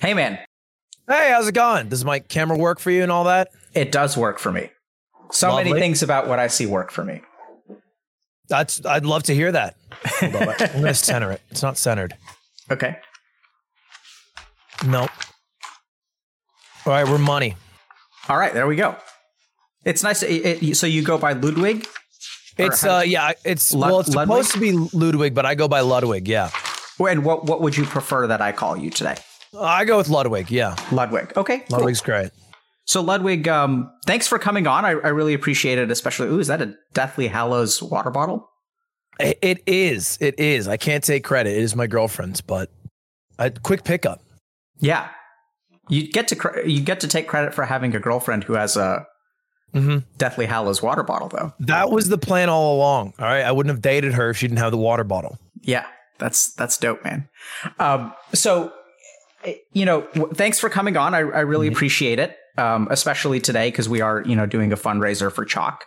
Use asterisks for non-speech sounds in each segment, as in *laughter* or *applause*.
Hey, man. Hey, how's it going? Does my camera work for you and all that? It does work for me. So Lovely. many things about what I see work for me. That's I'd love to hear that. *laughs* I'm gonna center it. It's not centered. Okay. Nope. All right, we're money. All right, there we go. It's nice. It, it, so you go by Ludwig? It's uh yeah, it's Lud- well, it's Ludwig? supposed to be Ludwig, but I go by Ludwig. Yeah, And what what would you prefer that I call you today? I go with Ludwig. Yeah, Ludwig. Okay. cool. Ludwig's great. So Ludwig, um, thanks for coming on. I, I really appreciate it. Especially, ooh, is that a Deathly Hallows water bottle? It, it is. It is. I can't take credit. It is my girlfriend's, but a quick pickup. Yeah. You get to cr- you get to take credit for having a girlfriend who has a Mhm. Deathly Hallows water bottle, though. That was the plan all along. All right, I wouldn't have dated her if she didn't have the water bottle. Yeah, that's that's dope, man. Um, so, you know, thanks for coming on. I, I really appreciate it, um, especially today because we are, you know, doing a fundraiser for Chalk,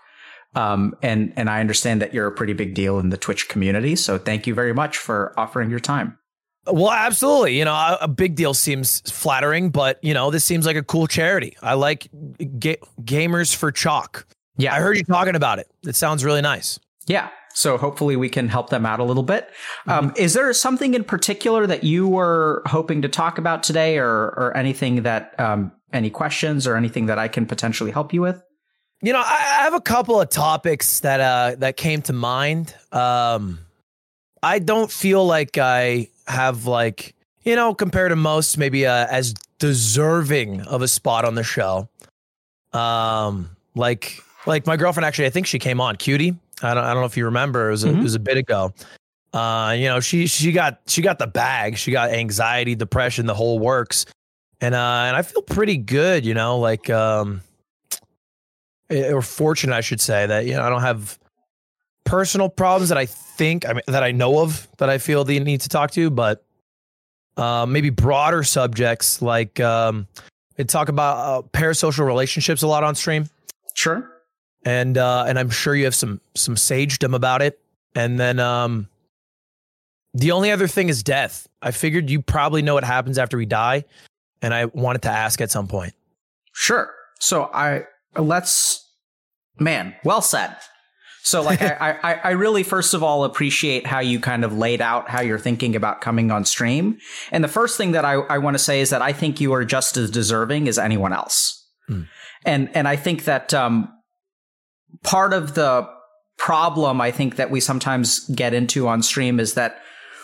um, and and I understand that you're a pretty big deal in the Twitch community. So, thank you very much for offering your time. Well, absolutely. You know, a, a big deal seems flattering, but you know, this seems like a cool charity. I like ga- gamers for chalk. Yeah, I heard you talking about it. It sounds really nice. Yeah. So hopefully we can help them out a little bit. Um, is there something in particular that you were hoping to talk about today, or or anything that um, any questions or anything that I can potentially help you with? You know, I, I have a couple of topics that uh that came to mind. Um I don't feel like I have like, you know, compared to most, maybe uh, as deserving of a spot on the show. Um like like my girlfriend actually, I think she came on, cutie. I don't I don't know if you remember, it was a, Mhm. it was a bit ago. Uh, you know, she she got she got the bag. She got anxiety, depression, the whole works. And uh and I feel pretty good, you know, like um eh, or fortunate, I should say, that you know I don't have personal problems that I think I mean that I know of that I feel the need to talk to, but uh, maybe broader subjects like um, we talk about uh, parasocial relationships a lot on stream, Sure. And uh, and I'm sure you have some some sagedom about it. And then um, the only other thing is death. I figured you probably know what happens after we die, and I wanted to ask at some point. Sure. So I let's man, well said. So like I, *laughs* I I really first of all appreciate how you kind of laid out how you're thinking about coming on stream. And the first thing that I, I want to say is that I think you are just as deserving as anyone else. Hmm. And and I think that um part of the problem I think that we sometimes get into on stream is that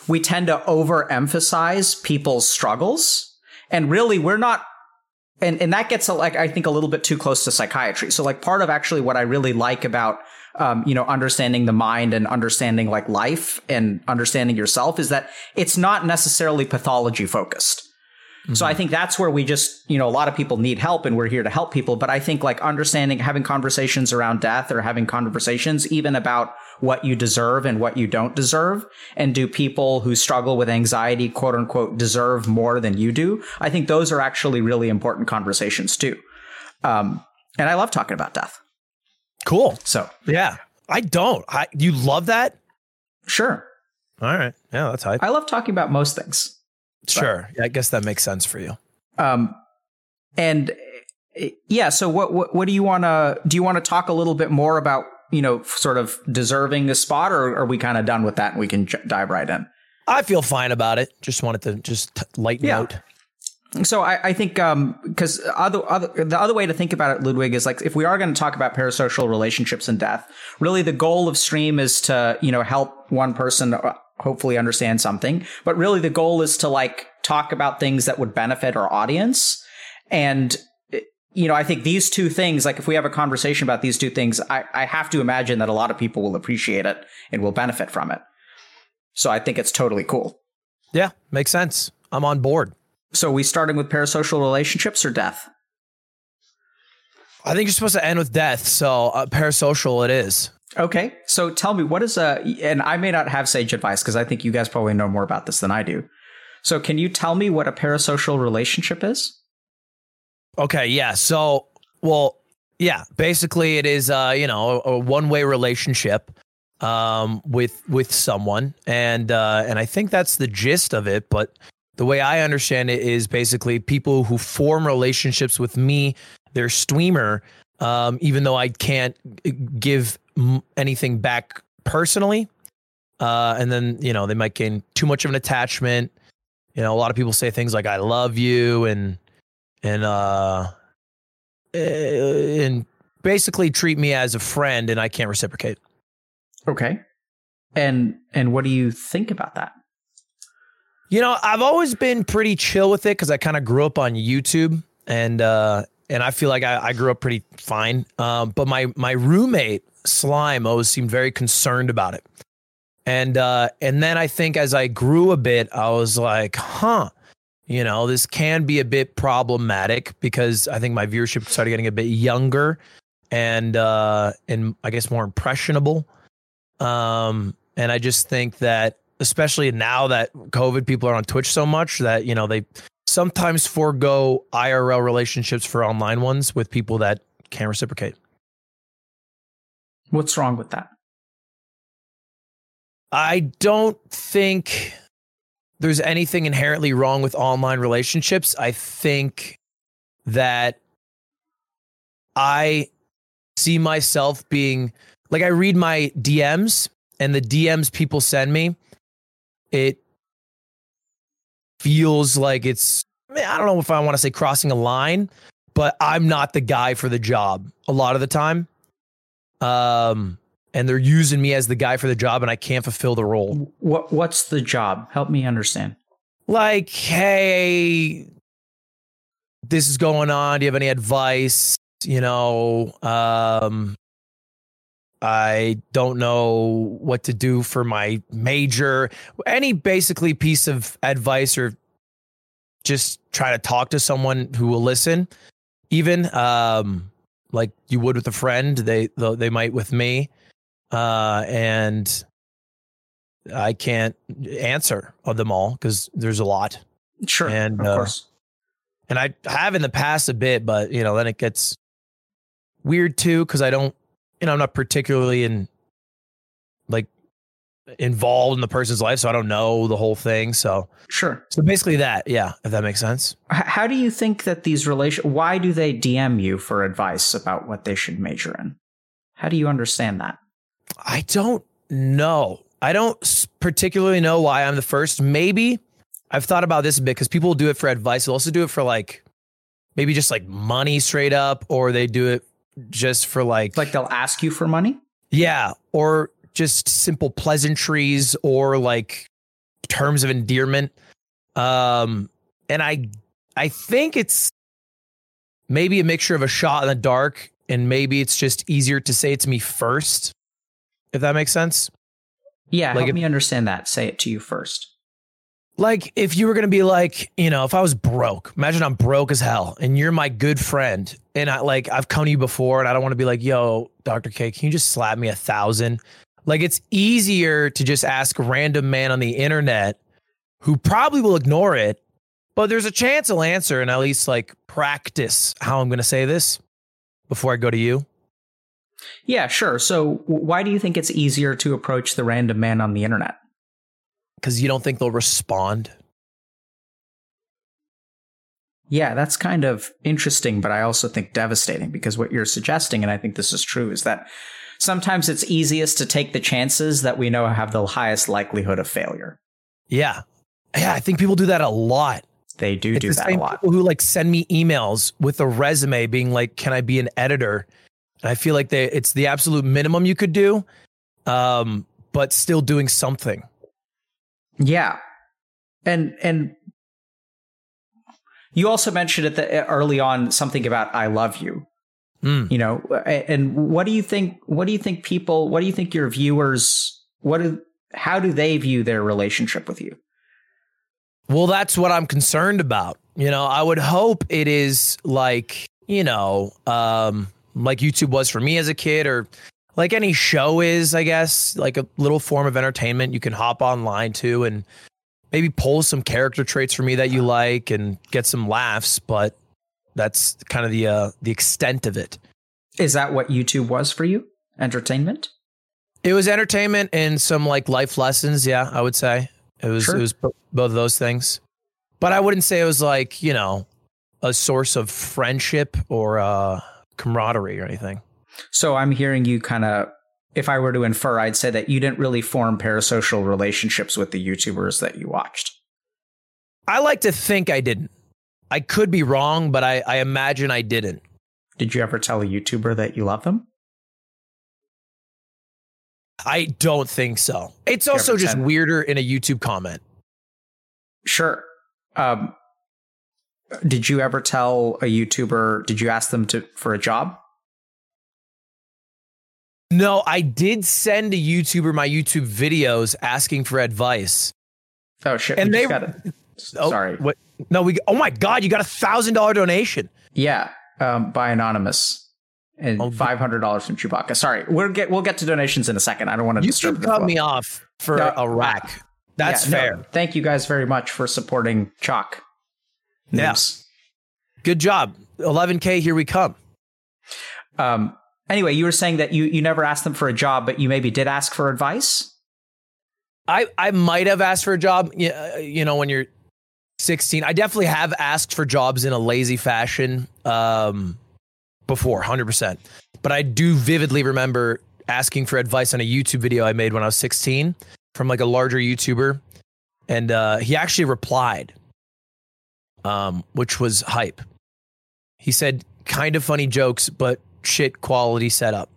we tend to overemphasize people's struggles. And really we're not and and that gets like I think a little bit too close to psychiatry. So like part of actually what I really like about um, you know understanding the mind and understanding like life and understanding yourself is that it's not necessarily pathology focused. So I think that's where we just, you know, a lot of people need help and we're here to help people. But I think like understanding, having conversations around death or having conversations even about what you deserve and what you don't deserve. And do people who struggle with anxiety, quote unquote, deserve more than you do? I think those are actually really important conversations too. Um, and I love talking about death. Cool. So Yeah, I don't. I you love that? sure. All right. Yeah, that's hype. I love talking about most things. Sure. Yeah, I guess that makes sense for you. Um, and uh, yeah, so what, what, what do you want to, do you want to talk a little bit more about, you know, sort of deserving a spot or are we kind of done with that and we can j- dive right in? I feel fine about it. Just wanted to just t- lighten Yeah. out. So I, I think um because other, other the other way to think about it, Ludwig, is like if we are going to talk about parasocial relationships and death, really the goal of stream is to you know help one person uh, hopefully understand something, but really the goal is to like talk about things that would benefit our audience, and you know I think these two things, like if we have a conversation about these two things, I, I have to imagine that a lot of people will appreciate it and will benefit from it. So I think it's totally cool. Yeah, makes sense. I'm on board. So we starting with parasocial relationships or death? I think you're supposed to end with death. So uh, parasocial it is. Okay, so tell me what is a and I may not have sage advice because I think you guys probably know more about this than I do. So can you tell me what a parasocial relationship is? Okay. Yeah. So, well, yeah, basically it is, uh, you know, a, one way relationship um with with someone and uh and i think that's the gist of it but the way I understand it is basically people who form relationships with me, their streamer, um, even though I can't give anything back personally. Uh, and then, you know, they might gain too much of an attachment. You know, a lot of people say things like, I love you and, and, uh, eh, and basically treat me as a friend and I can't reciprocate. Okay. And, and what do you think about that? You know, I've always been pretty chill with it because I kind of grew up on YouTube and uh and I feel like I, I grew up pretty fine. Um, but my my roommate Slime always seemed very concerned about it. And uh and then I think as I grew a bit, I was like, huh, you know, this can be a bit problematic because I think my viewership started getting a bit younger and uh and I guess more impressionable. Um and I just think that especially now that COVID people are on Twitch so much that, you know, they sometimes forego IRL relationships for online ones with people that can't reciprocate. What's wrong with that? I don't think there's anything inherently wrong with online relationships. I think that I see myself being like I read my DMs and the DMs people send me it feels like it's I don't know if I want to say crossing a line, but I'm not the guy for the job a lot of the time. Um and they're using me as the guy for the job and I can't fulfill the role. What what's the job? Help me understand. Like, hey, this is going on. Do you have any advice? You know, um, I don't know what to do for my major. Any basically piece of advice or just try to talk to someone who will listen. Even um, like you would with a friend, they they might with me, uh, and I can't answer of them all because there's a lot. Sure, and of uh, course, and I have in the past a bit, but you know then it gets weird too because I don't you know, I'm not particularly in involved in the person's life, so I don't know the whole thing. So sure. So basically that, yeah, if that makes sense. How do you think that these relation? Why do they DM you for advice about what they should major in? How do you understand that? I don't know. I don't particularly know why I'm the first. Maybe I've thought about this a bit because people do it for advice. They'll also do it for like maybe just like money straight up, or they do it just for like like they'll ask you for money yeah or just simple pleasantries or like terms of endearment um and i i think it's maybe a mixture of a shot in the dark and maybe it's just easier to say it to me first if that makes sense yeah like help if, me understand that say it to you first like if you were to be like, you know, if I was broke, imagine I'm broke as hell and you're my good friend and I like I've come to you before and I don't want to be like, "Yo, Dr. K, can you just slap me a thousand? Like it's easier to just ask a random man on the internet who probably will ignore it, but there's a chance he'll answer and at least like practice how I'm going to say this before I go to you. Yeah, sure. So why do you think it's easier to approach the random man on the internet? because you don't think they'll respond. Yeah, that's kind of interesting, but I also think devastating because what you're suggesting, and I think this is true, is that sometimes it's easiest to take the chances that we know have the highest likelihood of failure. Yeah. Yeah, I think people do that a lot. They do it's do that a lot. People who like send me emails with a resume being like, "Can I be an editor?" And I feel like they it's the absolute minimum you could do, um, but still doing something. Yeah. And and you also mentioned at the early on something about I love you. Mm. You know, and what do you think what do you think people what do you think your viewers what do how do they view their relationship with you? Well, that's what I'm concerned about. You know, I would hope it is like, you know, um like YouTube was for me as a kid or like any show is, I guess, like a little form of entertainment you can hop online to and maybe pull some character traits for me that you like and get some laughs, but that's kind of the uh, the extent of it. Is that what YouTube was for you? Entertainment? It was entertainment and some like life lessons, yeah, I would say. It was sure. it was both of those things. but I wouldn't say it was like you know a source of friendship or uh, camaraderie or anything. So I'm hearing you kind of. If I were to infer, I'd say that you didn't really form parasocial relationships with the YouTubers that you watched. I like to think I didn't. I could be wrong, but I, I imagine I didn't. Did you ever tell a YouTuber that you love them? I don't think so. It's also just weirder in a YouTube comment. Sure. Um, did you ever tell a YouTuber? Did you ask them to for a job? No, I did send a YouTuber my YouTube videos asking for advice. Oh shit! And they- got it. Oh, Sorry. What? No, we. Oh my God! You got a thousand dollar donation. Yeah, um, by anonymous and Oh, five hundred dollars from Chewbacca. Sorry, we'll get we'll get to donations in a second. I don't want to You can cut me off for No, a rack. That's Yeah, no, fair. thank you guys very much for supporting Chalk. Yeah. Good job. 11k. Here we come. Um. Anyway, you were saying that you you never asked them for a job, but you maybe did ask for advice. I I might have asked for a job. uh, You know, when you're 16, I definitely have asked for jobs in a lazy fashion um, before, 100. percent But I do vividly remember asking for advice on a YouTube video I made when I was 16 from like a larger YouTuber, and uh, he actually replied, um, which was hype. He said, "Kind of funny jokes, but shit quality setup."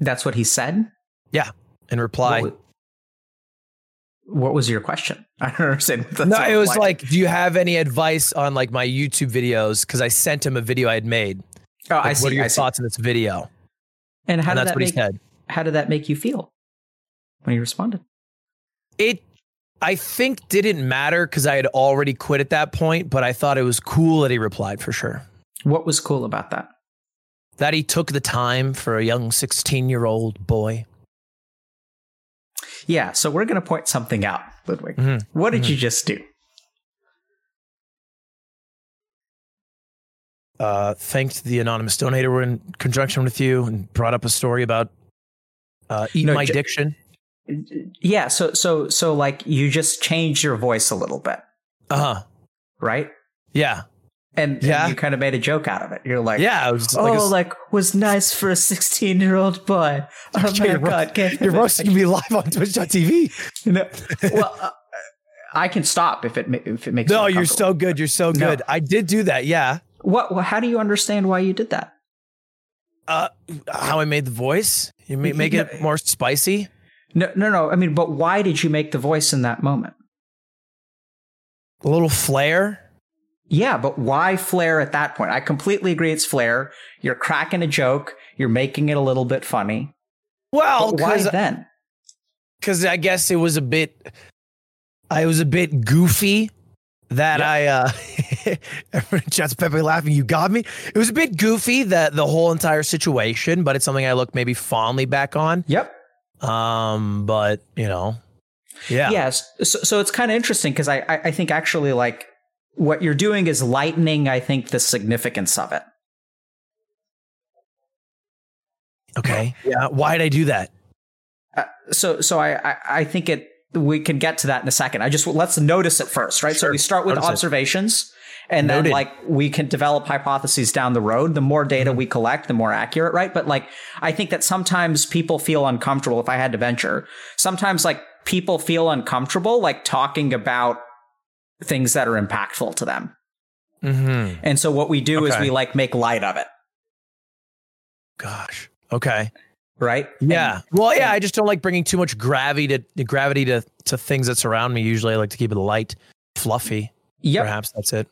That's what he said. Yeah. In reply, What, what was your question? *laughs* I don't understand. That's no, it was like. like, do you have any advice on like my YouTube videos? Because I sent him a video I had made. oh, Like, I see. what are your I see. thoughts on this video? And how and did that's that what make? he said. How did that make you feel when you responded? It, I think, didn't matter because I had already quit at that point. But I thought it was cool that he replied for sure. What was cool about that? That he took the time for a young sixteen-year-old boy. Yeah, so we're going to point something out, Ludwig. Mhm. What did Mhm. you just do? Uh, thanked the anonymous donator in conjunction with you and brought up a story about uh, eating No, my j- addiction. Yeah, so so so like you just changed your voice a little bit, Uh huh. right? Yeah. And, and Yeah. you kind of made a joke out of it. You're like, Yeah. It was oh, like, like, was nice for a 16 year old boy. *laughs* Oh my You're ro- god, can't you're roasting me live on Twitch.tv. *laughs* No, well, uh, I can stop if it ma- if it makes. No, you you're so good. You're so No. good. I did do that. Yeah. What? well, How do you understand why you did that? Uh, how I made the voice? You make, make it more spicy. No, no, no. I mean, but why did you make the voice in that moment? A little flair. Yeah, but why flair at that point? I completely agree. It's flair. You're cracking a joke. You're making it a little bit funny. Well, But why then? because I guess it was a bit, I was a bit goofy. That Yep. I, uh, *laughs* chat's Pepe laughing. You got me. It was a bit goofy that the whole entire situation, but it's something I look maybe fondly back on. Yep. Um, but you know, yeah, Yes. So, so it's kind of interesting because I, I I think actually like what you're doing is lightening. I think the significance of it. okay, yeah. Why did I do that? Uh, so so I, I I think it we can get to that in a second. I just let's notice it first, right? Sure. So we start with Notice it. observations. And then like we can develop hypotheses down the road. The more data Mm-hmm. we collect, the more accurate, right? But like I think that sometimes people feel uncomfortable if I had to venture. Sometimes like people feel uncomfortable like talking about things that are impactful to them. Mm-hmm. And so what we do is we like make light of it, Gosh. Okay. right? Yeah. well, yeah. I just don't like bringing too much gravity to gravity to to things that surround me. Usually, I like to keep it light, fluffy. Yep. Perhaps that's it.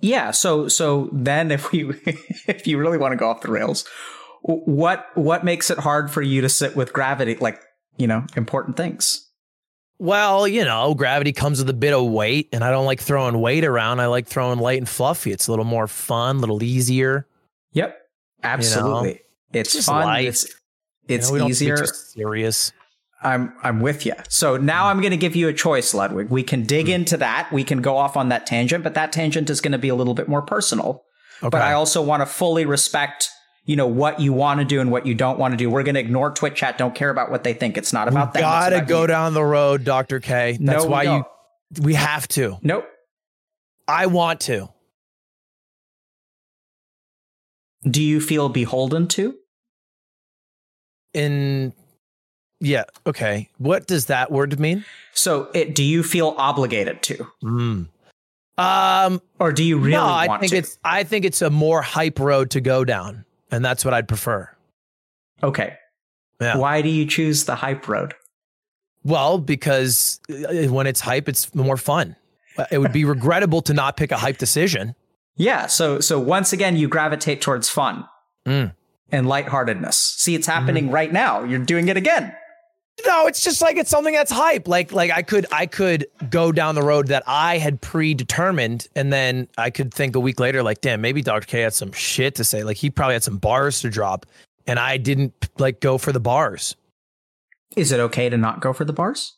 Yeah. So so then if we *laughs* if you really want to go off the rails, what what makes it hard for you to sit with gravity like, you know, important things? Well, you know, gravity comes with a bit of weight, and I don't like throwing weight around. I like throwing light and fluffy. It's a little more fun, a little easier. Yep. Absolutely. it's just fun. light. It's You it's know, easier. Serious. I'm I'm with you. So now I'm going to give you a choice, Ludwig. We can dig hmm. into that. We can go off on that tangent, but that tangent is going to be a little bit more personal. Okay. But I also want to fully respect, you know, what you want to do and what you don't want to do. We're going to ignore Twitch chat. Don't care about what they think. It's not about them. It's gotta go you. down the road, Doctor K. That's No, we why you. We have to. Nope. I want to. Do you feel beholden to? In yeah, okay. What does that word mean? So, it, do you feel obligated to, Mm. Um, or do you really no, I think to? it's I think it's a more hype road to go down, and that's what I'd prefer. okay. Yeah. Why do you choose the hype road? Well, because uh, when it's hype, it's more fun. Uh, It would be *laughs* regrettable to not pick a hype decision. Yeah. So, so once again, you gravitate towards fun Mm. and lightheartedness. See, it's happening right now. You're doing it again. No, it's just like it's something that's hype. Like like I could I could go down the road that I had predetermined, and then I could think a week later, like, damn, maybe Dr. K had some shit to say. Like he probably had some bars to drop, and I didn't like go for the bars. Is it okay to not go for the bars?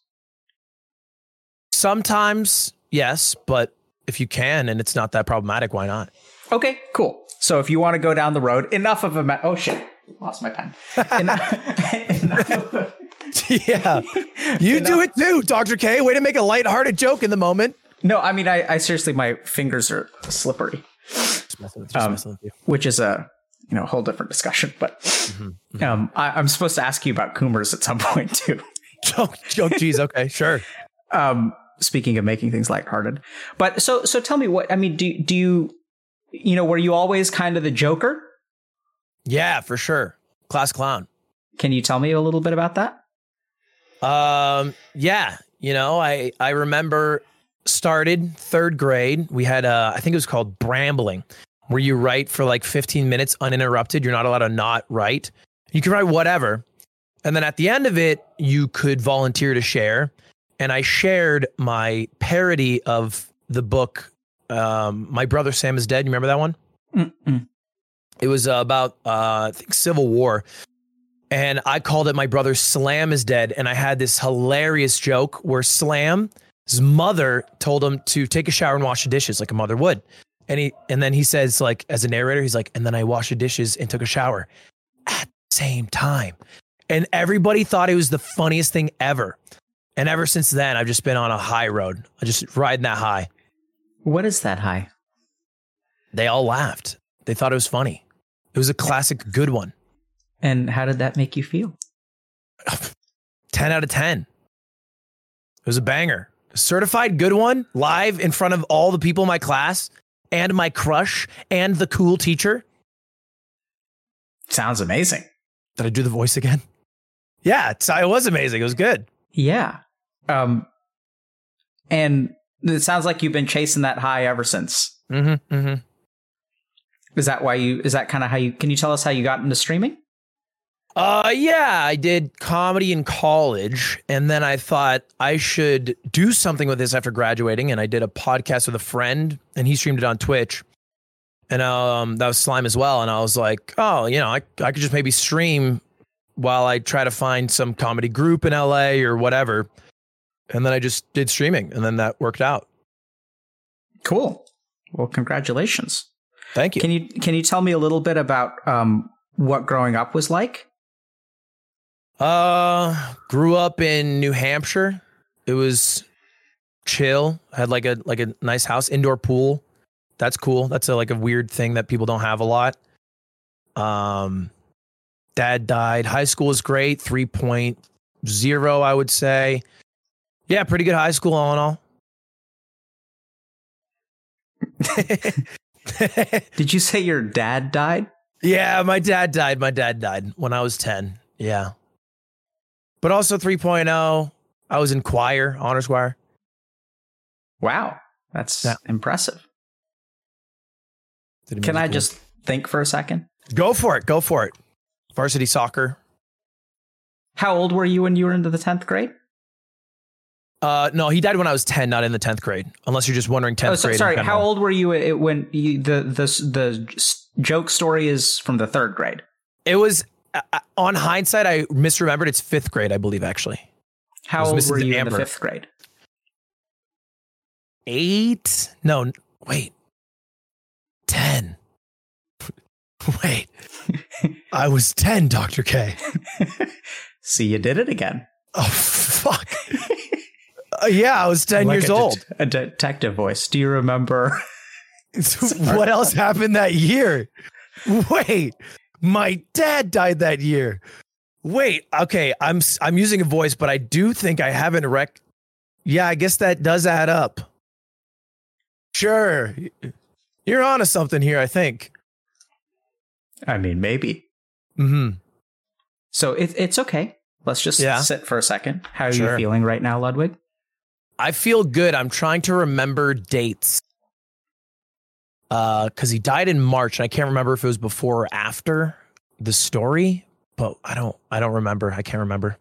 Sometimes, yes, but if you can and it's not that problematic, why not? Okay, cool. So if you want to go down the road, enough of a ma- oh shit, lost my pen. *laughs* enough, *laughs* enough of a- *laughs* yeah, you do it too, Dr. K. Way to make a lighthearted joke in the moment. no, I mean, I, I seriously, my fingers are slippery, Just messing with you, just Um, messing with you. which is a you know whole different discussion. But Mm-hmm, um, I, I'm supposed to ask you about Coomers at some *laughs* point too. *laughs* Oh, oh, geez. Okay, sure. Um, speaking of making things lighthearted, but so so tell me what I mean. Do do you you know were you always kind of the Joker? Yeah, for sure. Class clown. Can you tell me a little bit about that? Um, yeah, you know, I I remember started third grade. We had uh I think it was called brambling, where you write for like 15 minutes uninterrupted. You're not allowed to not write. You can write whatever. And then at the end of it, you could volunteer to share. And I shared my parody of the book um My Brother Sam is Dead. You remember that one? Mm-mm. It was uh, about uh, I think Civil War, and I called it my brother Slam is dead, and I had this hilarious joke where Slam's mother told him to take a shower and wash the dishes like a mother would, and he and then he says like as a narrator he's like and then I washed the dishes and took a shower at the same time, and everybody thought it was the funniest thing ever, and ever since then I've just been on a high road, I just riding that high. What is that high? They all laughed. They thought it was funny. It was a classic good one. And how did that make you feel? *laughs* 10 out of 10. It was a banger. A certified good one, live in front of all the people in my class and my crush and the cool teacher. Sounds amazing. Did I do the voice again? Yeah, it's, it was amazing. It was good. Yeah. Um, and it sounds like you've been chasing that high ever since. Mm-hmm, mm-hmm. Is that why you? Is that kind of how you? Can you tell us how you got into streaming? Uh, yeah, I did comedy in college, and then I thought I should do something with this after graduating, and I did a podcast with a friend, and he streamed it on Twitch, and um, that was Slime as well, and I was like, oh, you know, I I could just maybe stream while I try to find some comedy group in LA or whatever, and then I just did streaming, and then that worked out. Cool. Well, congratulations. Thank you. Can you can you tell me a little bit about um what growing up was like? Uh, grew up in New Hampshire. It was chill. Had like a like a nice house, indoor pool. That's cool. That's a, like a weird thing that people don't have a lot. Um, dad died. High school was great. 3.0, I would say. Yeah, pretty good high school all in all. *laughs* Did you say your dad died? Yeah, my dad died. My dad died when I was 10. Yeah. But also 3.0. I was in choir, honors choir. Wow, that's Yeah. impressive. Can I just think for a second? go for it? Go for it. Varsity soccer. How old were you when you were into the tenth grade? Uh, no, he died when I was 10, not in the 10th grade. Unless you're just wondering 10th Oh, so, grade. sorry. How old were you when you, the the the joke story is from the third grade? It was uh, on hindsight. I misremembered. It's fifth grade, I believe, actually. How old Mrs. were you in the fifth grade? Eight? No, wait. 10. *laughs* wait. *laughs* I was 10, Dr. K. *laughs* See, you did it again. Oh, fuck. Uh, yeah, I was 10 Like years a det- old. a detective voice. Do you remember? what else happened that year? Wait, my dad died that year. Wait, okay, I'm I'm using a voice, but I do think I haven't rec. Yeah, I guess that does add up. Sure, you're on onto something here. I think. I mean, maybe. Hmm. So it, it's okay. Let's just Yeah. sit for a second. How are Sure. you feeling right now, Ludwig? I feel good. I'm trying to remember dates. Uh, because he died in March, and I can't remember if it was before or after the story, but I don't. I don't remember. I can't remember.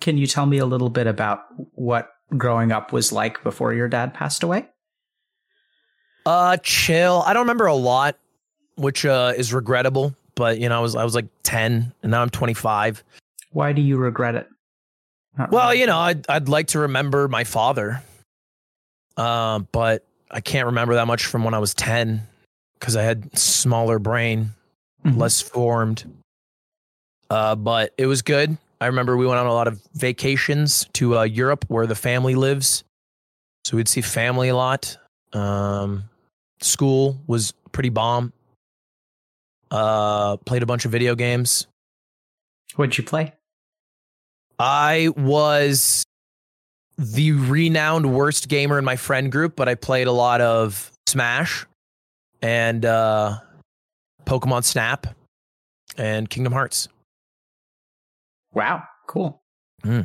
Can you tell me a little bit about what growing up was like before your dad passed away? Uh, chill. I don't remember a lot, which uh is regrettable. But you know, I was I was like ten, and now I'm 25. Why do you regret it? Not Well, really. you know, I'd I'd like to remember my father, uh, but I can't remember that much from when I was 10 because I had smaller brain, Mhm. less formed. Uh, but it was good. I remember we went on a lot of vacations to uh, Europe where the family lives, so we'd see family a lot. Um, school was pretty bomb. Uh, played a bunch of video games. What'd you play? I was the renowned worst gamer in my friend group, but I played a lot of Smash and uh, Pokemon Snap and Kingdom Hearts. Wow, cool. Hmm.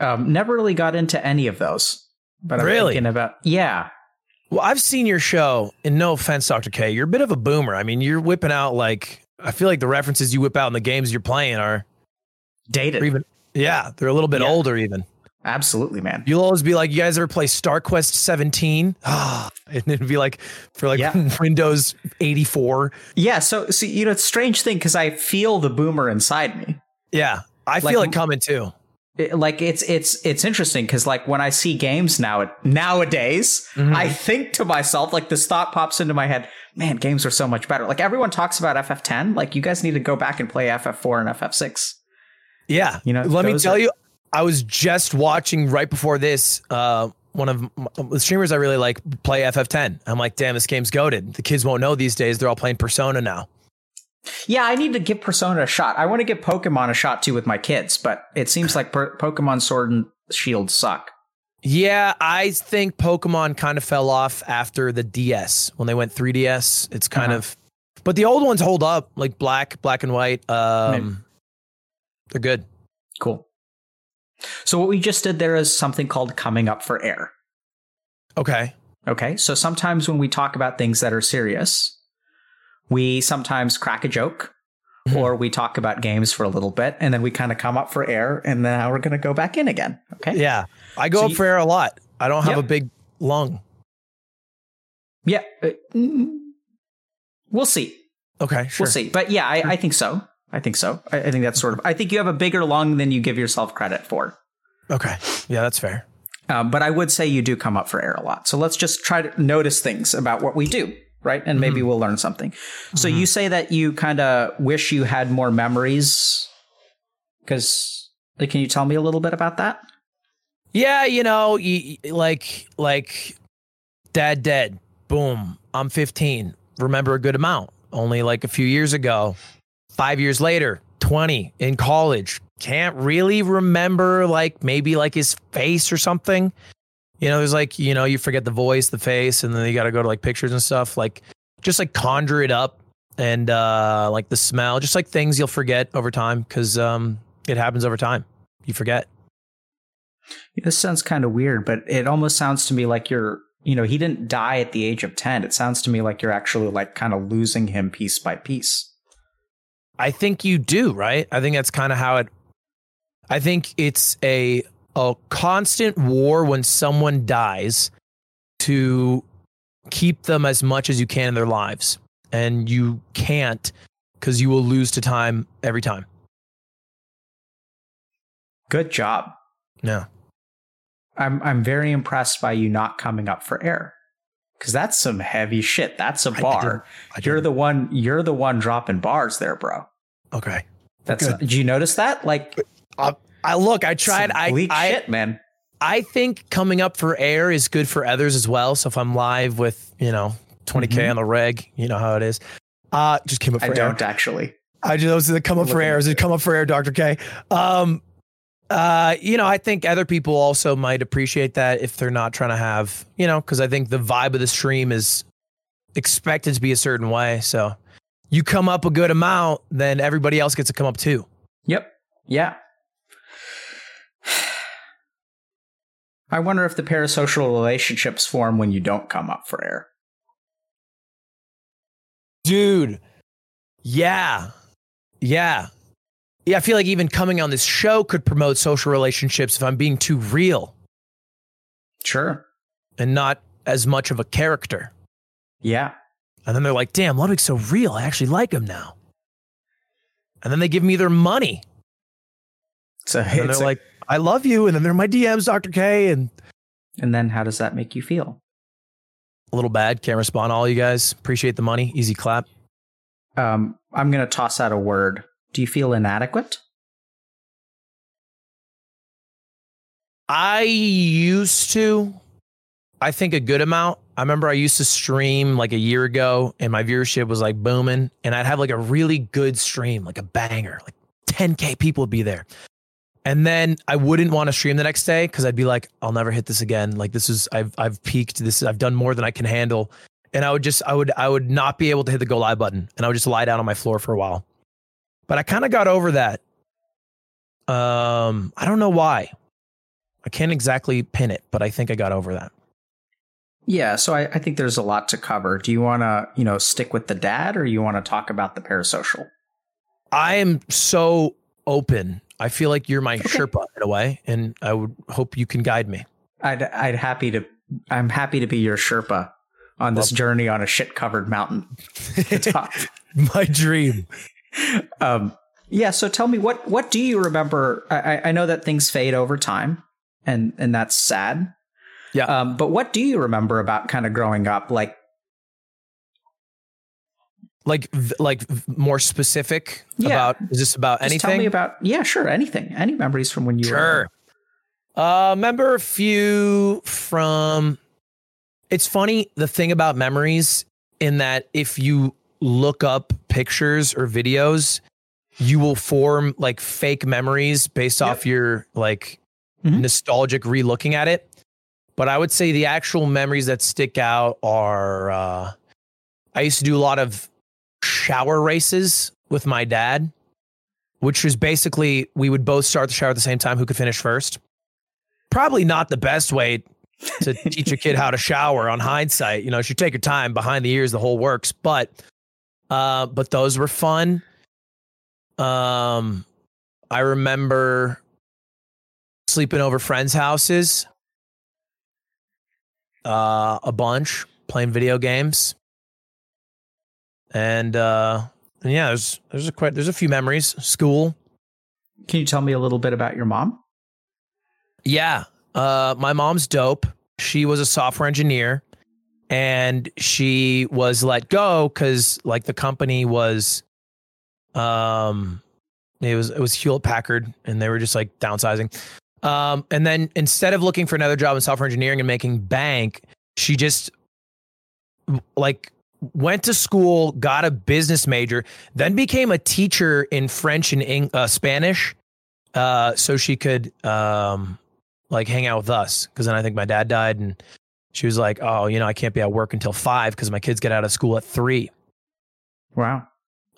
Um, never really got into any of those. But I'm Really? thinking about yeah. Well, I've seen your show, and no offense, Dr. K, you're a bit of a boomer. I mean, you're whipping out like, I feel like the references you whip out in the games you're playing are, Dated. even, yeah, they're a little bit Yeah. older even. Absolutely, man. You'll always be like, you guys ever play Star Quest 17? and it'd be like, for like Yeah. *laughs* Windows 84. Yeah, so see, you know, it's a strange thing because I feel the boomer inside me. Yeah, I Like- feel it coming too. It- like it's it's it's interesting because like when I see games now nowadays, Mhm. I think to myself like this thought pops into my head. Man, games are so much better. Like everyone talks about FF10. Like you guys need to go back and play FF4 and FF6. Yeah. You know, let me tell are- you, I was just watching right before this. Uh, one of m- the streamers I really like play FF10. I'm like, damn, this game's goaded. The kids won't know these days. They're all playing Persona now. Yeah, I need to give Persona a shot. I want to give Pokemon a shot too with my kids, but it seems like per- Pokemon Sword and Shield suck. Yeah, I think Pokemon kind of fell off after the DS when they went 3DS. It's kind Uh-huh. of, but the old ones hold up, like Black, Black and White. Um, they're good. Cool. So what we just did there is something called coming up for air. Okay. Okay, so sometimes when we talk about things that are serious, we sometimes crack a joke Mhm. or we talk about games for a little bit and then we kind of come up for air and then we're going to go back in again. Okay. Yeah, I go So up you- for air a lot. I don't have Yep. a big lung. Yeah. uh, mm, We'll see. Okay, sure. We'll see. But yeah, I, I think so. I think so. I, I think that's sort of, I think you have a bigger lung than you give yourself credit for. Okay, yeah, that's fair. Um, but I would say you do come up for air a lot. So let's just try to notice things about what we do, right? And maybe we'll learn something. So you say that you kind of wish you had more memories. Because, can you tell me a little bit about that? Yeah, you know, you, like like dad dead. Boom. I'm 15. Remember a good amount. Only like a few years ago. 5 years later, 20 in college. Can't really remember like maybe like his face or something. You know, there's like, you know, you forget the voice, the face, and then you got to go to like pictures and stuff. Like just like conjure it up and uh like the smell, just like things you'll forget over time cuz um it happens over time. You forget. This sounds kind of weird, but it almost sounds to me like you're, you know, he didn't die at the age of 10. It sounds to me like you're actually like kind of losing him piece by piece. I think you do, right? I think that's kind of how it I think it's a a constant war when someone dies to keep them as much as you can in their lives. And you can't cuz you will lose to time every time. Good job. Yeah. I'm I'm very impressed by you not coming up for air. Cause that's some heavy shit. That's a bar. didn't- I you're the one you're the one dropping bars there, bro. Okay. That's Good. did you notice that? Like I look, I tried I bleak I, shit, man. I think coming up for air is good for others as well. So if I'm live with, you know, 20K Mhm. on the reg, you know how it is. Uh just came up for I air. don't actually. I just those that come up for air. Is it come up for air, Dr. K? Um uh, you know, I think other people also might appreciate that if they're not trying to have, you know, because I think the vibe of the stream is expected to be a certain way. So you come up a good amount, then everybody else gets to come up too. Yep. Yeah. *sighs* I wonder if the parasocial relationships form when you don't come up for air. Dude. Yeah. Yeah. Yeah, I feel like even coming on this show could promote social relationships if I'm being too real Sure. and not as much of a character. Yeah. And then they're like, damn, Ludwig's so real. I actually like him now. And then they give me their money. So And it's they're a- like, I love you. And then they're my DMs, Dr. K. And and then how does that make you feel? a little bad. Can't respond. All you guys appreciate the money. Easy clap. Um, I'm going to toss out a word. Do you feel inadequate? I used to, I think a good amount. I remember I used to stream like a year ago and my viewership was like booming and I'd have like a really good stream, like a banger, like 10K people would be there. And then I wouldn't want to stream the next day because I'd be like, I'll never hit this again. Like this is I've I've peaked. This I've done more than I can handle. And I would just I would I would not be able to hit the go live button and I would just lie down on my floor for a while. But I kind of got over that. Um, I don't know why. I can't exactly pin it, but I think I got over that. Yeah, so I, I think there's a lot to cover. Do you want to, you know, stick with the dad, or you want to talk about the parasocial? I am so open. I feel like you're my Okay. Sherpa in a way, and I would hope you can guide me. I'd I'd happy to. I'm happy to be your Sherpa on this Love- journey on a shit covered mountain. *laughs* my dream. Um, yeah. So tell me what what do you remember? I, I- know that things fade over time, and and that's sad. Yeah. Um, but what do you remember about kind of growing up? Like, Like, like more specific Yeah. about is this about just anything? tell me about. Yeah, sure. Anything. Any memories from when you were. Sure. Uh, remember a few from. It's funny the thing about memories in that if you look up pictures or videos, you will form like fake memories based Yep. off your like Mhm. nostalgic re-looking at it. But I would say the actual memories that stick out are uh, I used to do a lot of shower races with my dad, which was basically we would both start the shower at the same time who could finish first. Probably not the best way to teach a kid how to shower on hindsight. You know, you should take your time behind the ears, the whole works. But uh, but those were fun. Um I remember sleeping over friends' houses uh a bunch, playing video games. And uh and yeah, there's there's a quite there's a few memories. School. Can you tell me a little bit about your mom? Yeah. Uh, my mom's dope. She was a software engineer and she was let go because like the company was um it was it was Hewlett Packard and they were just like downsizing. Um and then instead of looking for another job in software engineering and making bank, she just like went to school, got a business major, then became a teacher in French and Eng- uh, Spanish uh, so she could um, like hang out with us. Because then I think my dad died, and she was like, "Oh, you know, I can't be at work until five because my kids get out of school at three. Wow.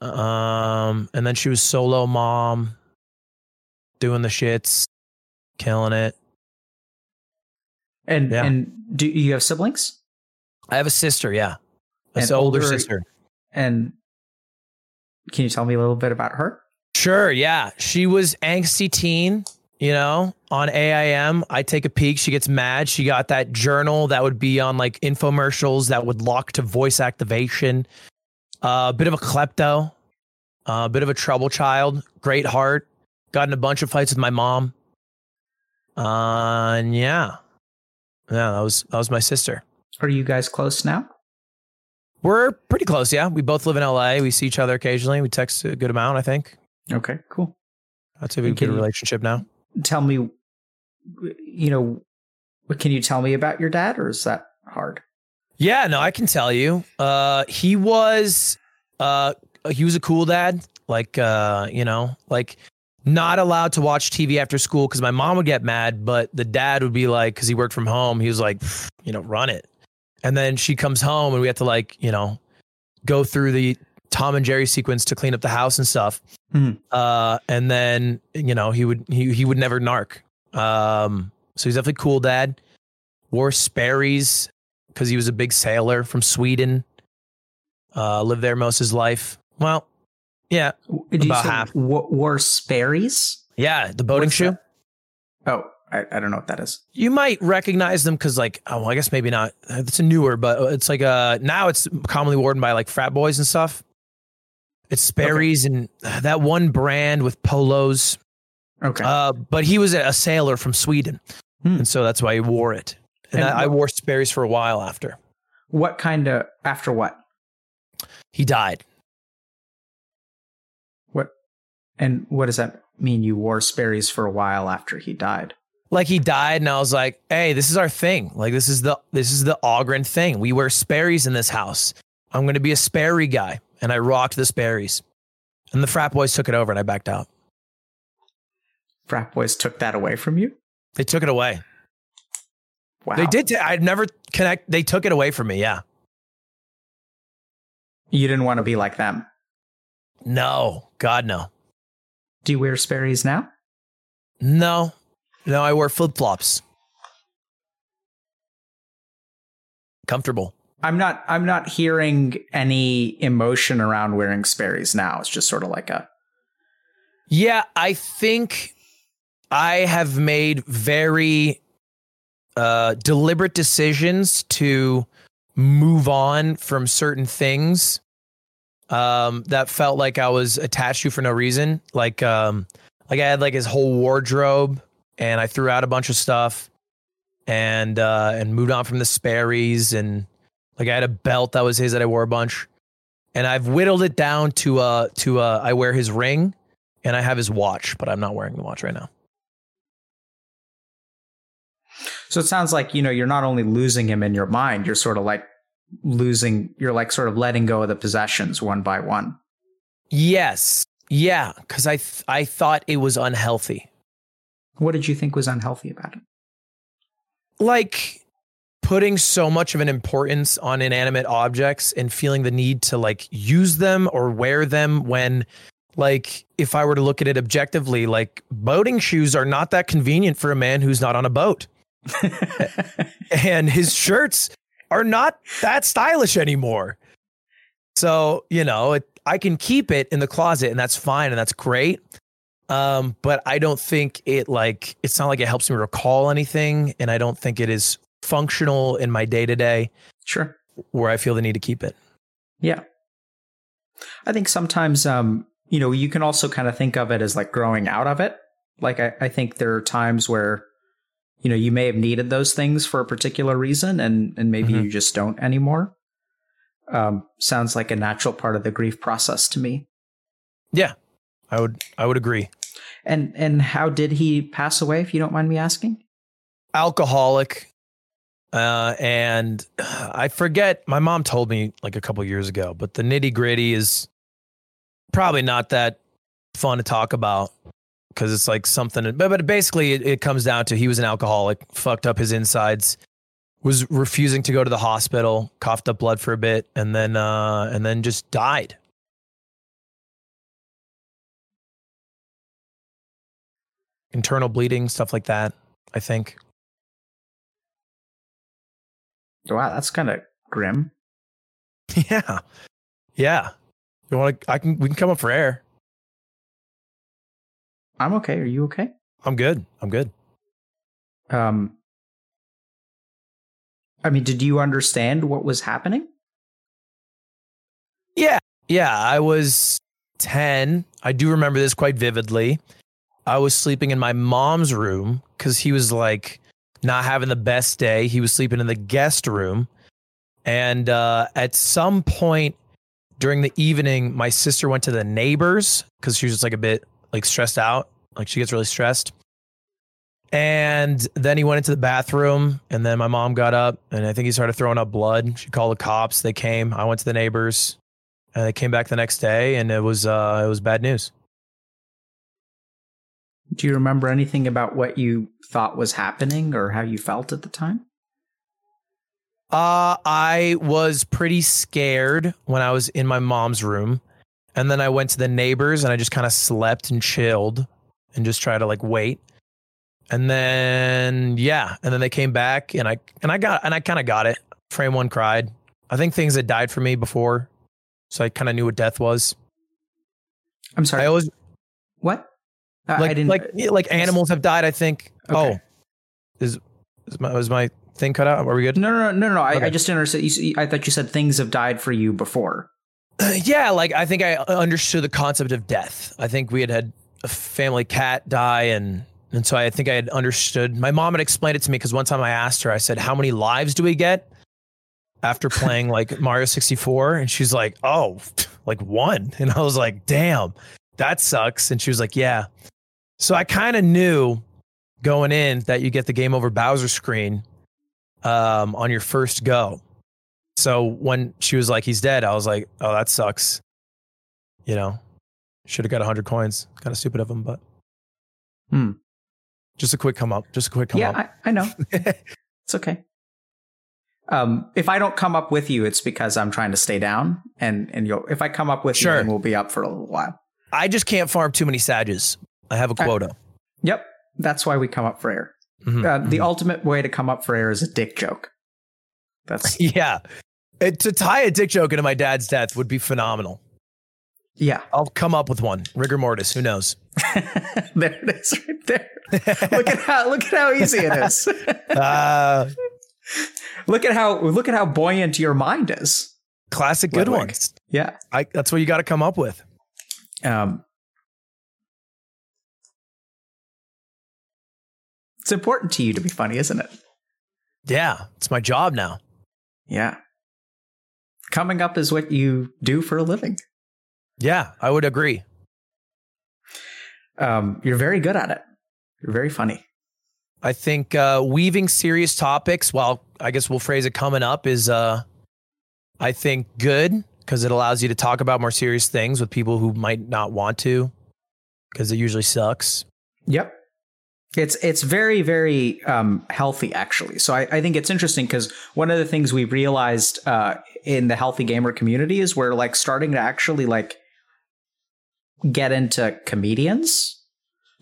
Um, and then she was solo mom, doing the shits, killing it. And Yeah. and do you have siblings? I have a sister, yeah, a And older older- sister. And can you tell me a little bit about her? Sure, yeah. She was angsty teen, you know, on AIM. I take a peek. She gets mad. She got that journal that would be on like infomercials that would lock to voice activation. A uh, bit of a klepto, a uh, bit of a trouble child. Great heart. Got in a bunch of fights with my mom. Uh, and yeah, yeah, that was that was my sister. Are you guys close now? We're pretty close. Yeah, we both live in LA. We see each other occasionally. We text a good amount. I think. Okay, cool. I'd say we have a good relationship now. Tell me, you know, Can you tell me about your dad, or is that hard? Yeah, no, I can tell you. Uh, he was, uh, he was a cool dad. Like, uh, you know, like not allowed to watch TV after school because my mom would get mad, but the dad would be like, because he worked from home, he was like, you know, run it. And then she comes home and we have to like, you know, go through the Tom and Jerry sequence to clean up the house and stuff. Mhm. Uh, and then you know he would he he would never narc. Um, so he's definitely cool dad. Wore Sperry's because he was a big sailor from Sweden. Uh, lived there most of his life. Well, yeah, Did About half. w- wore Sperry's? yeah, the boating What's shoe. that? Oh, I, I don't know what that is. You might recognize them because, like, oh, well, I guess maybe not. It's a newer, but it's like uh now it's commonly worn by like frat boys and stuff. It's Sperry's and that one brand with polos. Okay. Uh, but he was a sailor from Sweden, Hmm. and so that's why he wore it. And, And I, I wore Sperry's for a while after what kind of after what? he died. What and what does that mean? You wore Sperry's for a while after he died. Like he died, and I was like, "Hey, this is our thing. Like this is the this is the Ahgren thing. We wear Sperry's in this house. I'm going to be a Sperry guy." And I rocked the Sperry's, and the frat boys took it over, and I backed out. Frat boys took that away from you. They took it away. Wow. They did. i I'd never connect. They took it away from me. Yeah. You didn't want to be like them. No. God no. Do you wear Sperry's now? No. No. I wear flip flops. Comfortable. I'm not. I'm not hearing any emotion around wearing Sperry's now. It's just sort of like a. Yeah, I think I have made very uh, deliberate decisions to move on from certain things um, that felt like I was attached to for no reason. Like, um, like I had like his whole wardrobe, and I threw out a bunch of stuff, and uh, and moved on from the Sperry's, and like I had a belt that was his that I wore a bunch, and I've whittled it down to uh to uh I wear his ring and I have his watch, but I'm not wearing the watch right now. So it sounds like you know you're not only losing him in your mind. You're sort of like losing. You're like sort of letting go of the possessions one by one. Yes, yeah, because I th- I thought it was unhealthy, What did you think was unhealthy about it? like putting so much of an importance on inanimate objects and feeling the need to like use them or wear them when like if I were to look at it objectively, like boating shoes are not that convenient for a man who's not on a boat. *laughs* and his shirts are not that stylish anymore. So, you know, it, I can keep it in the closet and that's fine and that's great. Um, but I don't think it like it's not like it helps me recall anything and I don't think it is functional in my day to day sure. where I feel the need to keep it. Yeah. I think sometimes, um, you know, you can also kind of think of it as like growing out of it. Like, I, I think there are times where, you know, you may have needed those things for a particular reason and, and maybe Mhm. you just don't anymore. Um, sounds like a natural part of the grief process to me. Yeah. I would I would agree. And, and how did he pass away, if you don't mind me asking? alcoholic uh and i forget my mom told me like a couple years ago but the nitty gritty is probably not that fun to talk about because it's like something but, but basically it, it comes down to he was an alcoholic fucked up his insides was refusing to go to the hospital coughed up blood for a bit and then uh and then just died. Internal bleeding stuff like that i think Wow, that's kind of grim. *laughs* Yeah. Yeah. You want to, I can, we can come up for air. I'm okay. Are you okay? I'm good. I'm good. Um, I mean, did you understand what was happening? Yeah. Yeah. I was 10. I do remember this quite vividly. I was sleeping in my mom's room because he was like not having the best day. He was sleeping in the guest room. And uh, at some point during the evening, my sister went to the neighbors because she was just like a bit like stressed out. Like she gets really stressed. And then he went into the bathroom, and then my mom got up, and I think he started throwing up blood. She called the cops. They came. I went to the neighbors, and they came back the next day, and it was uh, it was bad news. Do you remember anything about what you thought was happening or how you felt at the time? Uh, I was pretty scared when I was in my mom's room. And then I went to the neighbors and I just kind of slept and chilled and just tried to like wait. And then yeah, and then they came back and I and I got and I kind of got it. Frame one cried. I think things had died for me before. So I kind of knew what death was. I'm sorry. I always what? Uh, like I didn't like like animals have died, I think. Okay. Oh. Is is my was my thing cut out? Are we good? No, no, no, no, no. I, I just didn't understand. You, I thought you said things have died for you before. yeah, like I think I understood the concept of death. I think we had had a family cat die, and and so I think I had understood. My mom had explained it to me because one time I asked her, I said, "How many lives do we get after *laughs* playing like Mario 64?" And she's like, "Oh, like one." *laughs* And I was like, "Damn, that sucks." And she was like, "Yeah." So I kind of knew going in that you get the game over Bowser screen um, on your first go. So when she was like, he's dead, I was like, oh, that sucks. You know, should have got 100 coins. Kind of stupid of him, but. Hmm. Just a quick come up. Just a quick come yeah, up. I, I know. *laughs* it's okay. Um, if I don't come up with you, it's because I'm trying to stay down, and and you'll. If I come up with Sure. you, then we'll be up for a little while. I just can't farm too many Sages. I have a quota. Yep, that's why we come up for air. Mhm, Uh, the mhm. ultimate way to come up for air is a dick joke. That's *laughs* yeah. It, to tie a dick joke into my dad's death would be phenomenal. yeah. I'll come up with one. Rigor mortis. Who knows? *laughs* there it is, right there. Look at how look at how easy it is. *laughs* uh, look at how look at how buoyant your mind is. classic good Ludwig. ones. Yeah. I, that's what you got to come up with. Um, it's important to you to be funny, isn't it? Yeah. It's my job now. Yeah. Coming up is what you do for a living. Yeah. I would agree. Um, you're very good at it. You're very funny. I think uh, weaving serious topics, well, I guess we'll phrase it coming up, is uh, I think good because it allows you to talk about more serious things with people who might not want to because it usually sucks. Yep. It's it's very very um, healthy actually. So I, I think it's interesting because one of the things we realized uh, in the healthy gamer community is we're like starting to actually like get into comedians,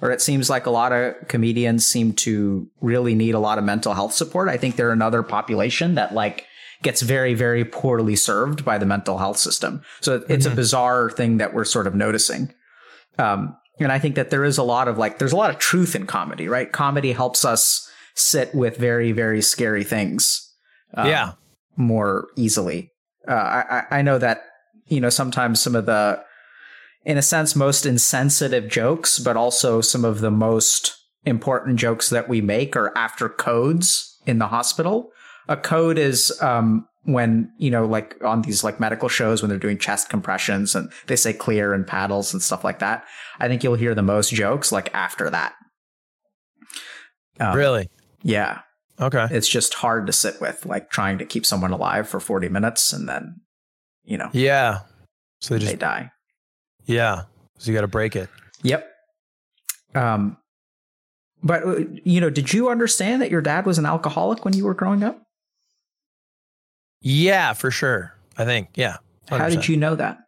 or it seems like a lot of comedians seem to really need a lot of mental health support. I think they're another population that like gets very very poorly served by the mental health system. So it's a Mhm. bizarre thing that we're sort of noticing. Um, and I think that there is a lot of like, there's a lot of truth in comedy, right? Comedy helps us sit with very, very scary things. um, yeah. More easily. Uh, I, I- I know that, you know, sometimes some of the, in a sense, most insensitive jokes, but also some of the most important jokes that we make are after codes in the hospital. A code is um, when you know, like on these like medical shows when they're doing chest compressions and they say clear and paddles and stuff like that. I think you'll hear the most jokes like after that. Um, really? Yeah, Okay. it's just hard to sit with, like trying to keep someone alive for forty minutes and then, you know, Yeah. So they they just, die. yeah. So you got to break it. Yep. Um, but uh, you know, did you understand that your dad was an alcoholic when you were growing up? Yeah, for sure. I think. Yeah. How 100%. did you know that?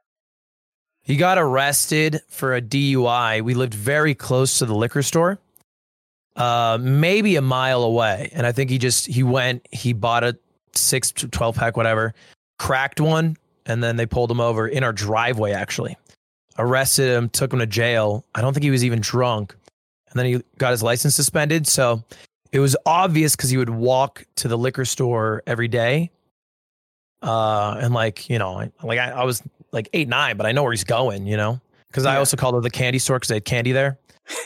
He got arrested for a DUI. We lived very close to the liquor store, uh, maybe a mile away. And I think he just he went, he bought a six to twelve pack, whatever, cracked one, and then they pulled him over in our driveway. Actually, arrested him, took him to jail. I don't think he was even drunk, and then he got his license suspended. So it was obvious because he would walk to the liquor store every day. Uh, and like you know, like I, I was like eight nine, but I know where he's going, you know, because I also called it the candy store because they had candy there.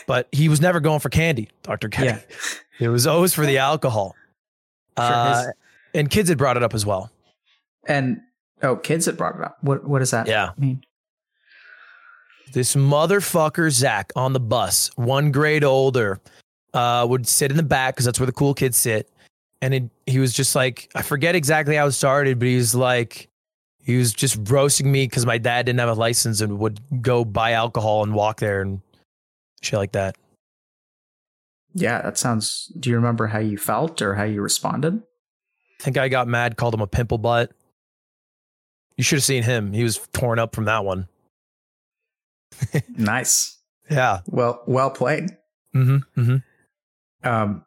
But he was never going for candy, Doctor K. Yeah. *laughs* It was always for the alcohol. Sure, Uh, and kids had brought it up as well. And oh, kids had brought it up. What what does that Yeah. mean? This motherfucker Zach on the bus, one grade older, uh, would sit in the back because that's where the cool kids sit. And it, he was just like, I forget exactly how it started, but he was like, he was just roasting me because my dad didn't have a license and would go buy alcohol and walk there and shit like that. Yeah, that sounds. Do you remember how you felt or how you responded? I think I got mad, called him a pimple butt. You should have seen him. He was torn up from that one. *laughs* nice. Yeah. Well, well played. Mm-hmm. Mm-hmm. Um,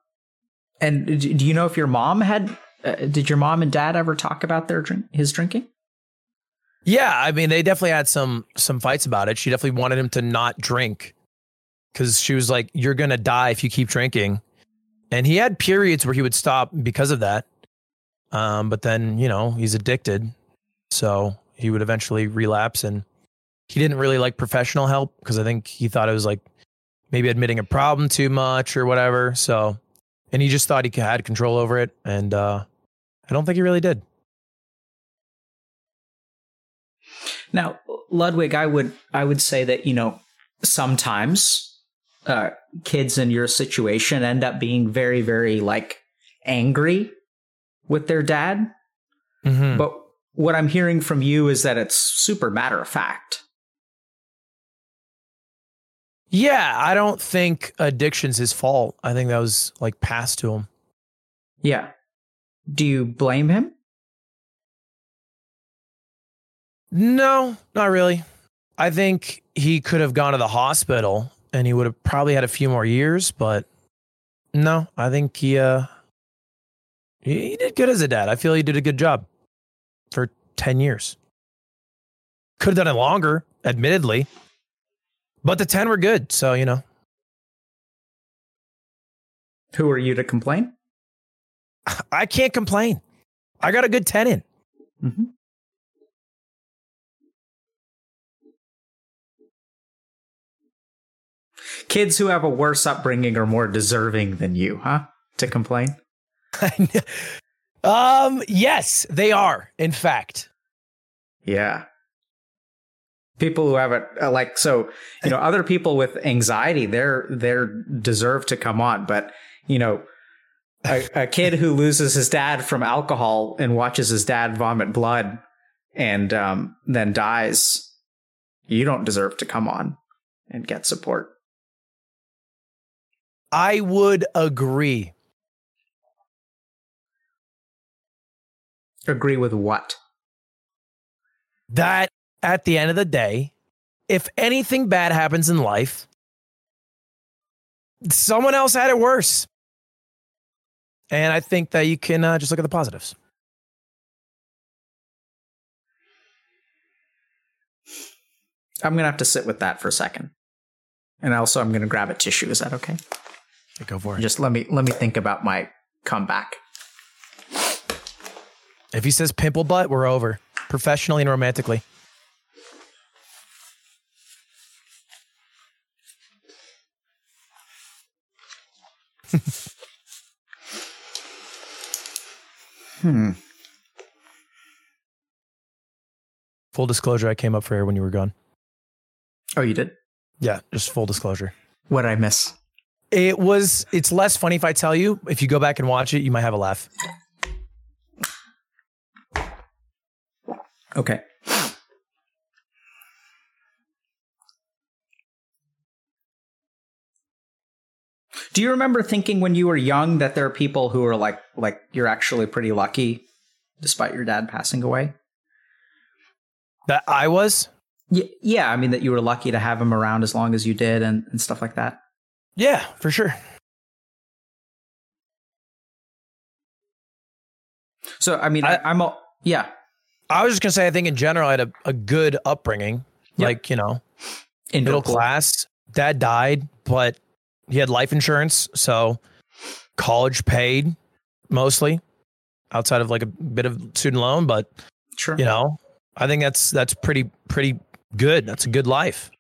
and do you know if your mom had? Uh, did your mom and dad ever talk about their drink, his drinking? Yeah, I mean, they definitely had some some fights about it. She definitely wanted him to not drink because she was like, "You're gonna die if you keep drinking," and he had periods where he would stop because of that. Um, but then you know he's addicted, so he would eventually relapse, and he didn't really like professional help because I think he thought it was like maybe admitting a problem too much or whatever. So, and he just thought he had control over it, and uh, I don't think he really did. Now, Ludwig, I would I would say that you know sometimes uh, kids in your situation end up being very very like angry with their dad, mm-hmm. but what I'm hearing from you is that it's super matter of fact. Yeah, I don't think addiction's his fault. I think that was like passed to him. Yeah. Do you blame him? No, not really. I think he could have gone to the hospital and he would have probably had a few more years, but no, I think he uh he, he did good as a dad. I feel he did a good job for 10 years. Could have done it longer, admittedly. But the 10 were good, so you know. Who are you to complain? I can't complain. I got a good 10 in. Mm-hmm. Kids who have a worse upbringing are more deserving than you, huh? To complain? *laughs* um, yes, they are, in fact. Yeah. People who have it uh, like so, you know, other people with anxiety, they're they're deserve to come on, but you know, a, a kid who loses his dad from alcohol and watches his dad vomit blood and um, then dies, you don't deserve to come on and get support. I would agree. Agree with what? That at the end of the day, if anything bad happens in life, someone else had it worse. And I think that you can uh, just look at the positives. I'm going to have to sit with that for a second. And also I'm going to grab a tissue. Is that okay? Go for it. Just let me let me think about my comeback. If he says pimple butt, we're over. Professionally and romantically. Hmm. Full disclosure, I came up for air when you were gone. Oh, you did? Yeah, just full disclosure. What did I miss? It was it's less funny if I tell you. If you go back and watch it, you might have a laugh. Okay. Do you remember thinking when you were young that there are people who are like like you're actually pretty lucky despite your dad passing away? That I was? Yeah, yeah, I mean that you were lucky to have him around as long as you did and, and stuff like that. Yeah, for sure. So I mean I, am a yeah. I was just gonna say I think in general I had a, a good upbringing. Yep. Like, you know, in middle class. Dad died, but he had life insurance, so college paid mostly outside of like a bit of student loan, but sure. you know, I think that's that's pretty pretty good. That's a good life.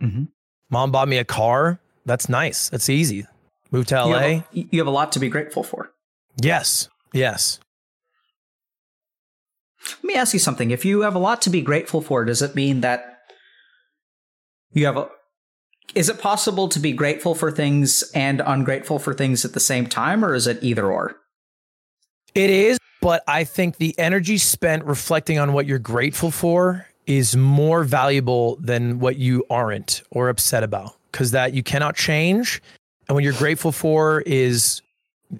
Mm-hmm. Mom bought me a car. That's nice. That's easy. Moved to LA. You have, a, you have a lot to be grateful for. Yes. Yes. Let me ask you something. If you have a lot to be grateful for, does it mean that you have a is it possible to be grateful for things and ungrateful for things at the same time, or is it either or? It is, but I think the energy spent reflecting on what you're grateful for is more valuable than what you aren't or upset about because that you cannot change. And what you're grateful for is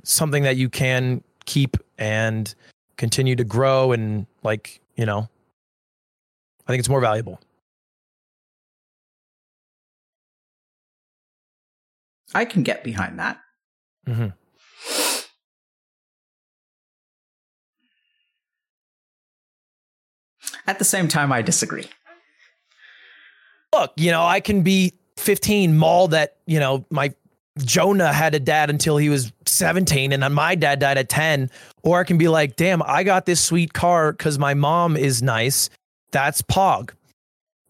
something that you can keep and continue to grow and like, you know, I think it's more valuable. I can get behind that. Mm-hmm. At the same time, I disagree. Look, you know, I can be 15 mauled that, you know, my Jonah had a dad until he was 17 and then my dad died at 10. Or I can be like, damn, I got this sweet car because my mom is nice. That's Pog.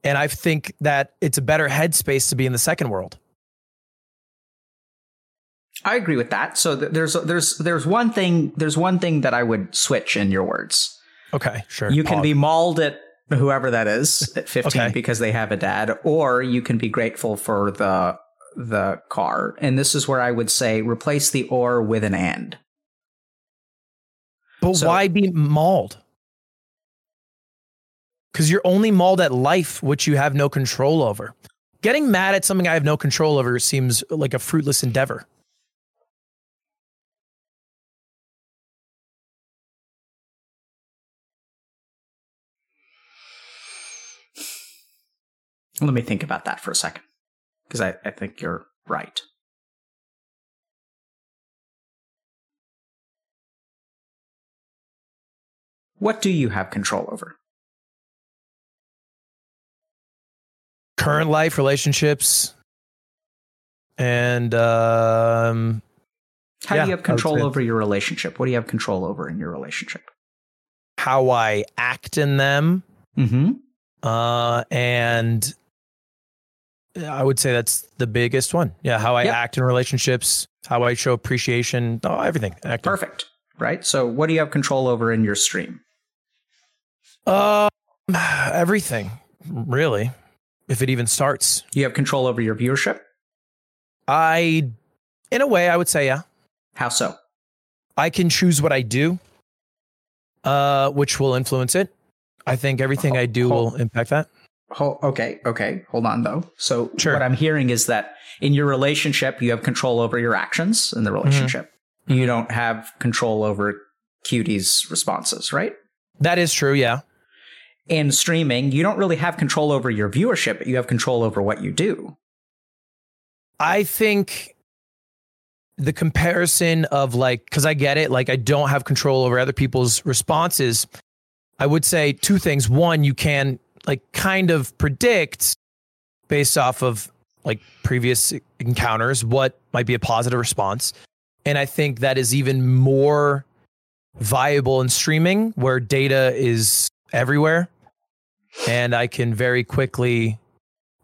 And I think that it's a better headspace to be in the second world. I agree with that. So th- there's there's there's one thing there's one thing that I would switch in your words. Okay, sure. You can Pog. be mauled at whoever that is at *laughs* 15 Okay. because they have a dad, or you can be grateful for the the car. And this is where I would say replace the or with an and. But So- why be mauled? Because you're only mauled at life, which you have no control over. Getting mad at something I have no control over seems like a fruitless endeavor. Let me think about that for a second. Because I, I think you're right. What do you have control over? Current life, relationships, and um, How Yeah, do you have control over your relationship? What do you have control over in your relationship? how I act in them, Mm-hmm. uh, and I would say that's the biggest one. Yeah, how I Yep. act in relationships, how I show appreciation, oh, everything. Acting. Perfect. Right. So, what do you have control over in your stream? Um, *sighs* everything, really. If it even starts, You have control over your viewership. I, in a way, I would say, yeah, How so? I can choose what I do, uh, which will influence it. I think everything I do will impact that. Ho- okay. Okay. Hold on, though. So, Sure. what I'm hearing is that in your relationship, you have control over your actions in the relationship. Mm-hmm. You don't have control over Cutie's responses, right? That is true. Yeah. In streaming, you don't really have control over your viewership, but you have control over what you do. I think the comparison of like, because I get it, like I don't have control over other people's responses. I would say two things. One, you can like kind of predict based off of like previous encounters what might be a positive response. And I think that is even more viable in streaming where data is everywhere. And I can very quickly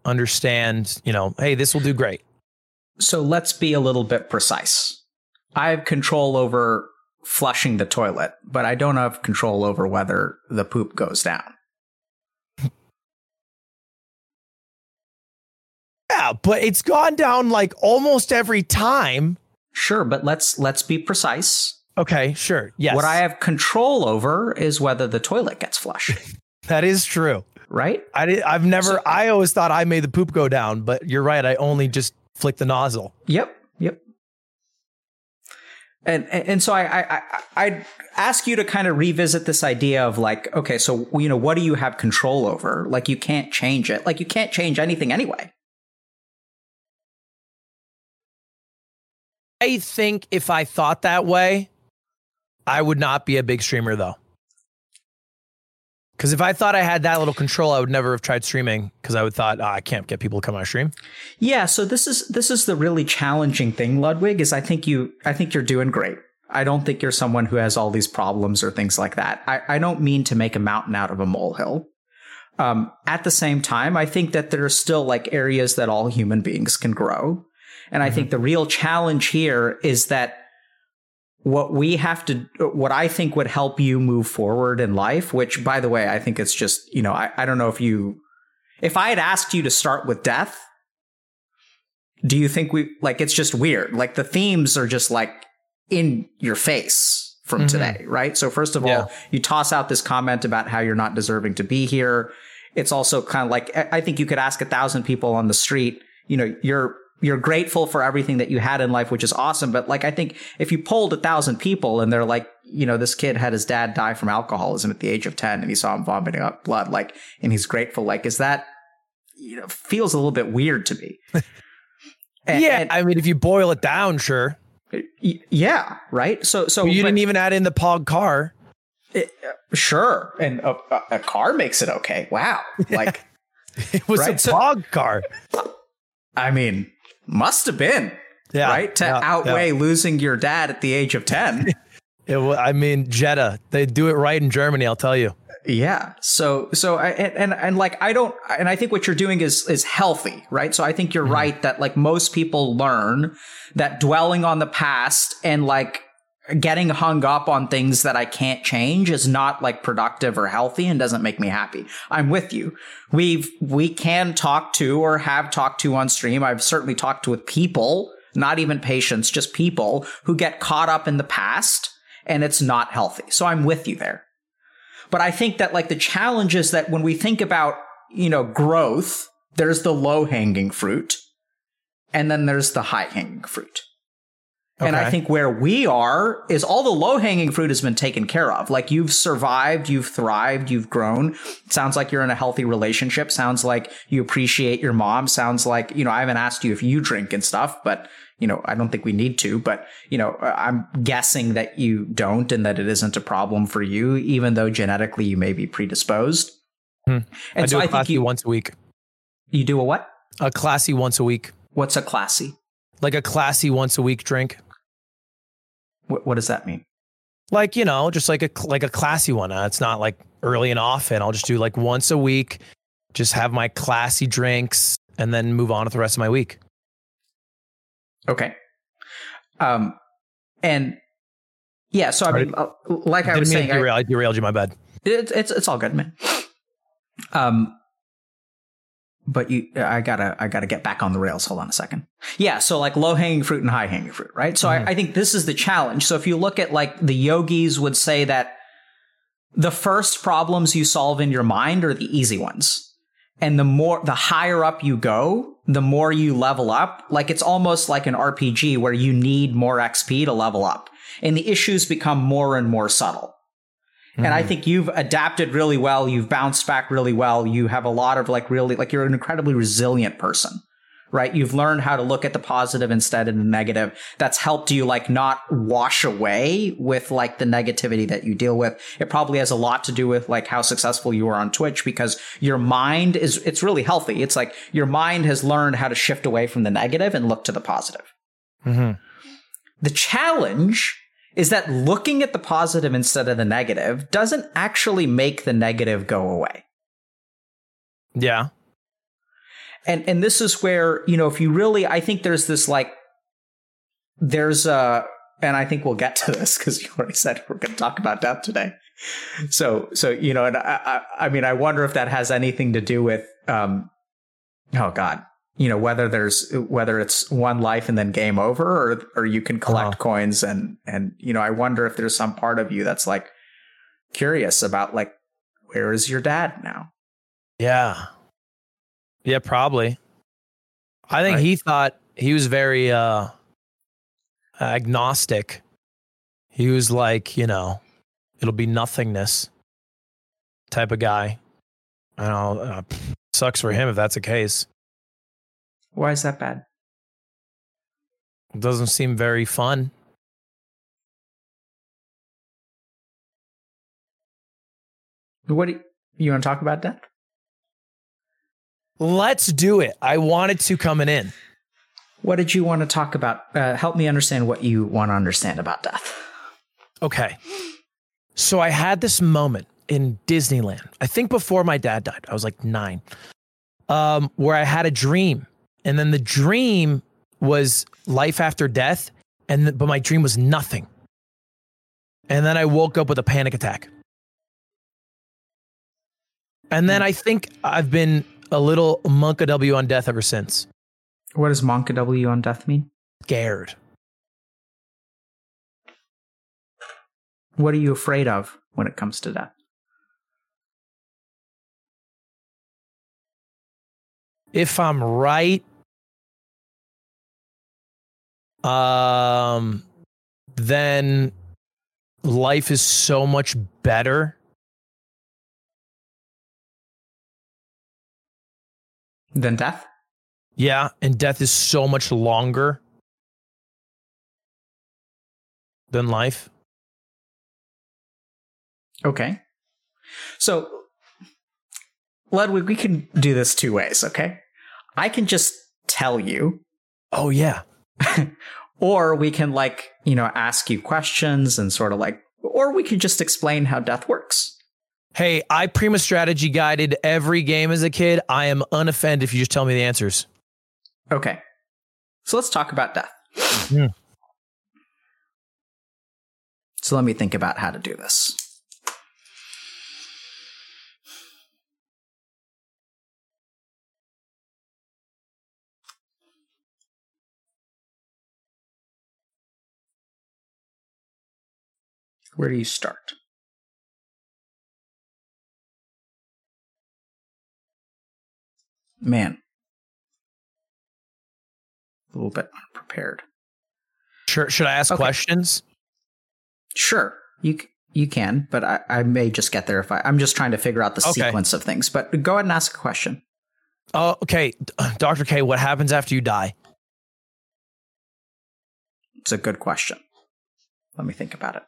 understand, you know, hey, this will do great. So let's be a little bit precise. I have control over flushing the toilet, but I don't have control over whether the poop goes down. Yeah, but it's gone down like almost every time. Sure, but let's let's be precise. Okay, sure. Yes. What I have control over is whether the toilet gets flushed, *laughs* that is true. right? I did, I've never So- I always thought I made the poop go down, but you're right. I only just flick the nozzle. Yep, yep. And and and so I I I I'd ask you to kind of revisit this idea of like, okay, so you know, what do you have control over? Like you can't change it. Like you can't change anything anyway. I think if I thought that way, I would not be a big streamer though. Because if I thought I had that little control, I would never have tried streaming. Because I would thought "Ah, I can't get people to come on stream. Yeah, so this is this is the really challenging thing, Ludwig, is I think you I think you're doing great. I don't think you're someone who has all these problems or things like that. I, I don't mean to make a mountain out of a molehill. Um, at the same time, I think that there are still like areas that all human beings can grow. And I think the real challenge here is that what we have to, what I think would help you move forward in life, which by the way, I think it's just, you know, I, I don't know if you, if I had asked you to start with death, do you think we like it's just weird? Like the themes are just like in your face from mm-hmm. today, right? So first of yeah. all, you toss out this comment about how you're not deserving to be here. It's also kind of like I think you could ask a thousand people on the street, you know, you're you're grateful for everything that you had in life, which is awesome. But like, I think if you polled a thousand people and they're like, you know, this kid had his dad die from alcoholism at the age of 10 and he saw him vomiting up blood, like, and he's grateful. Like, is that, you know, feels a little bit weird to me. *laughs* and, yeah. And, I mean, if you boil it down, sure. Yeah. Right. So, so well, you but, didn't even add in the Pog car. It, uh, sure. And a, a, car makes it okay. Wow. Like, *laughs* it was right? a Pog so, car. I mean, must have been. Yeah, right to yeah, outweigh yeah. losing your dad at the age of 10 *laughs* it, I mean Jetta they do it right in Germany I'll tell you yeah so so I, and, and and like I don't and I think what you're doing is is healthy right so I think you're mm-hmm. right that like most people learn that dwelling on the past and like getting hung up on things that I can't change is not like productive or healthy and doesn't make me happy. I'm with you. We've, we can talk to or have talked to on stream. I've certainly talked to with people, not even patients, just people who get caught up in the past and it's not healthy. So I'm with you there. But I think that like the challenge is that when we think about, you know, growth, there's the low hanging fruit and then there's the high hanging fruit. Okay. And I think where we are is all the low hanging fruit has been taken care of. Like you've survived, you've thrived, you've grown. Sounds like you're in a healthy relationship. Sounds like you appreciate your mom. Sounds like, you know, I haven't asked you if you drink and stuff, but, you know, I don't think we need to, but, you know, I'm guessing that you don't and that it isn't a problem for you, even though genetically you may be predisposed. Hmm. And I so do a I think you once a week. You do a what? A classy once a week. What's a classy? Like a classy once a week drink. What, what does that mean? Like you know, just like a like a classy one. Uh, it's not like early and often. I'll just do like once a week. Just have my classy drinks and then move on with the rest of my week. Okay. Um, and yeah, so I mean, uh, like I was saying, derail, I, I derailed you. My bad. It's it's it's all good, man. Um, but you i gotta i gotta get back on the rails. Hold on a second. Yeah so like low hanging fruit and high hanging fruit right? So mm-hmm. I, I think this is the challenge. So if you look at like the yogis would say that the first problems you solve in your mind are the easy ones. And the more the higher up you go the more you level up. Like it's almost like an rpg where you need more xp to level up. And the issues become more and more subtle Mm-hmm. And I mm-hmm. think you've adapted really well. You've bounced back really well. You have a lot of like really, like you're an incredibly resilient person, right? You've learned how to look at the positive instead of the negative. That's helped you like not wash away with like the negativity that you deal with. It probably has a lot to do with like how successful you are on Twitch because your mind is, it's really healthy. It's like your mind has learned how to shift away from the negative and look to the positive. Mm-hmm. The challenge is that looking at the positive instead of the negative doesn't actually make the negative go away. Yeah. And and this is where, you know, if you really I think there's this like there's a and I think we'll get to this because you already said we're going to talk about death today. So, so you know, and I, I, I mean, I wonder if that has anything to do with, um, oh God, you know whether there's whether it's one life and then game over or or you can collect uh-huh. coins and and you know I wonder if there's some part of you that's like curious about like where is your dad now? Yeah. Yeah, probably. I think right. he thought he was very uh agnostic. He was like, you know, it'll be nothingness type of guy. I don't know. Uh, sucks for him if that's the case. Why is that bad? It doesn't seem very fun. What do you, you want to talk about that? Let's do it. I wanted to coming in. What did you want to talk about? Uh, help me understand what you want to understand about death. Okay. So I had this moment in Disneyland. I think before my dad died. I was like nine. Um, where I had a dream and then the dream was life after death, and the, but my dream was nothing. And then I woke up with a panic attack. And then I think I've been a little monkaW on death ever since. What does monkaW on death mean? Scared. What are you afraid of when it comes to death? If I'm right, um, then life is so much better. Than death? Yeah, and death is so much longer than life. Okay. So, Ludwig, we can do this two ways, okay? I can just tell you, Oh yeah. Or we can, like, you know, ask you questions and sort of like, or we could just explain how death works. Hey, I Prima strategy guided every game as a kid. I am unoffended if you just tell me the answers. Okay. So let's talk about death. Yeah. So let me think about how to do this. Where do you start? Man. A little bit unprepared. Sure. Should I ask Okay. questions? Sure, you you can, but I, I may just get there if I. I'm just trying to figure out the Okay. sequence of things. But go ahead and ask a question. Oh, okay. Dr. *clears throat* K, what happens after you die? It's a good question. Let me think about it.